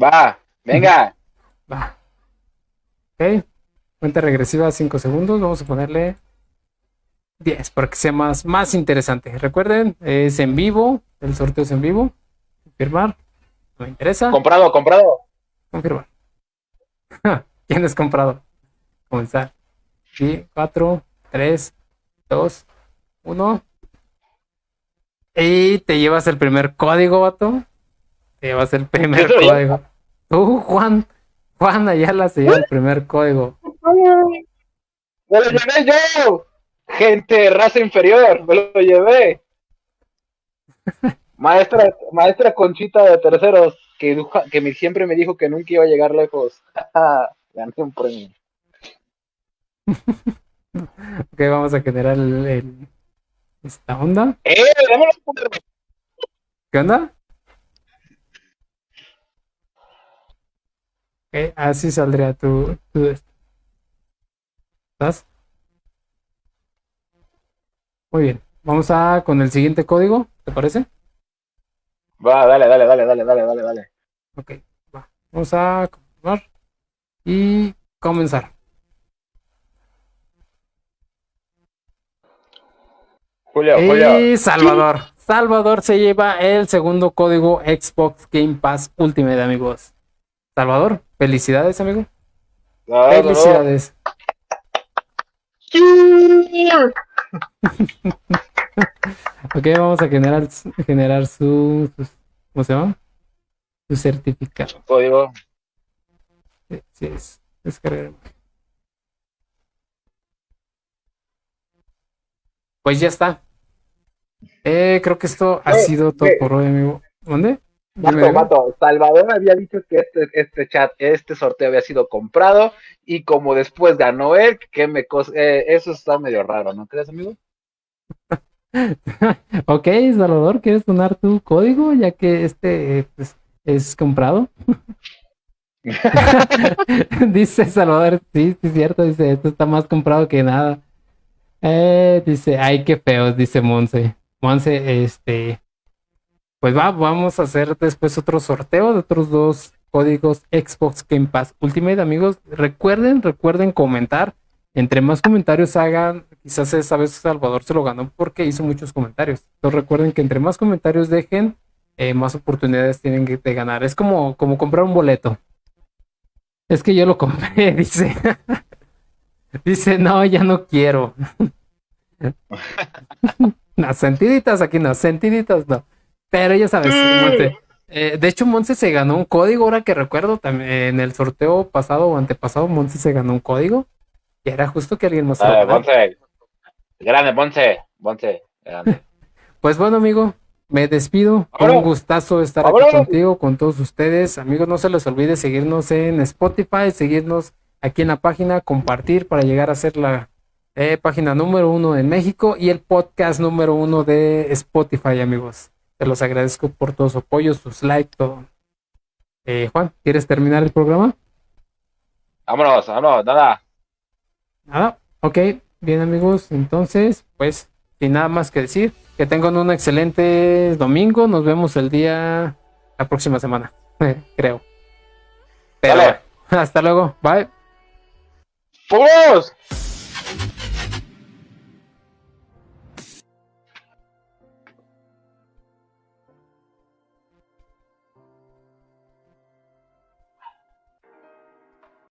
Va, venga. *laughs* Va. Ok. Cuenta regresiva 5 segundos. Vamos a ponerle 10 para que sea más, más interesante. Recuerden, es en vivo. El sorteo es en vivo. Confirmar. No me interesa. Comprado, comprado. Confirmar. ¿Quién es comprado? Comenzar. Sí, 4, 3, 2, 1. Y te llevas el primer código, vato. Te llevas el primer código. Tú, Juan. Juan Ayala se lleva el primer código. ¡Me lo llevé yo! Gente, raza inferior, me lo llevé. Maestra, maestra Conchita de terceros, que, me- siempre me dijo que nunca iba a llegar lejos. *laughs* Gané un premio. Ok, vamos a generar el, el- esta onda. ¡Eh! dámelo! ¿Qué onda? Ok, así saldría tu, tu. ¿Estás? Muy bien. Vamos a con el siguiente código, ¿te parece? Va, dale, dale, dale, dale, dale, dale, dale. Ok, va. Vamos a confirmar y comenzar. Julio, Julio. Y Salvador. Salvador se lleva el segundo código Xbox Game Pass Ultimate, amigos. Salvador, felicidades, amigo. felicidades. *laughs* ok, vamos a generar, generar su, ¿Cómo se llama? Su certificado. Código. Sí, es. Descargar. Pues ya está. Eh, creo que esto ha sido todo por hoy, amigo. ¿Dónde? Mato, mato. Salvador había dicho que este, este chat, este sorteo había sido comprado y como después ganó él, que me eh, eso está medio raro, ¿no crees, amigo? *laughs* ok, Salvador, ¿quieres donar tu código ya que este pues, es comprado? *laughs* *laughs* dice Salvador, sí, sí, es cierto, dice, esto está más comprado que nada. Eh, dice, ay, qué feos, dice Monse. Monse, este, pues va, vamos a hacer después otro sorteo de otros dos códigos Xbox Game Pass Ultimate, amigos. Recuerden, recuerden comentar. Entre más comentarios hagan, quizás esa vez Salvador se lo ganó porque hizo muchos comentarios. Entonces recuerden que entre más comentarios dejen, eh, más oportunidades tienen de ganar. Es como, como comprar un boleto. Es que yo lo compré, *laughs* dice. dice, no, ya no quiero. *laughs* *laughs* no, sentiditas aquí no, sentiditas no. Pero ya sabes, mm. eh, de hecho, Monse se ganó un código, ahora que recuerdo, también en el sorteo pasado o antepasado, Monse se ganó un código. Y era justo que alguien nos ah, Monse. Grande, Monse. Monse. Grande. *laughs* pues bueno, amigo, me despido. Un gustazo estar aquí contigo, con todos ustedes. Amigos, no se les olvide seguirnos en Spotify, seguirnos aquí en la página, compartir para llegar a ser la eh, página número uno en México y el podcast número uno de Spotify, amigos. Te los agradezco por todos su apoyo, sus likes, todo. Eh, Juan, ¿quieres terminar el programa? Vámonos, vámonos, nada. Nada, ok, bien amigos, entonces, pues, sin nada más que decir, que tengan un excelente domingo, nos vemos el día, la próxima semana, *laughs* creo. Pero, *laughs* hasta luego, bye. ¡Vamos!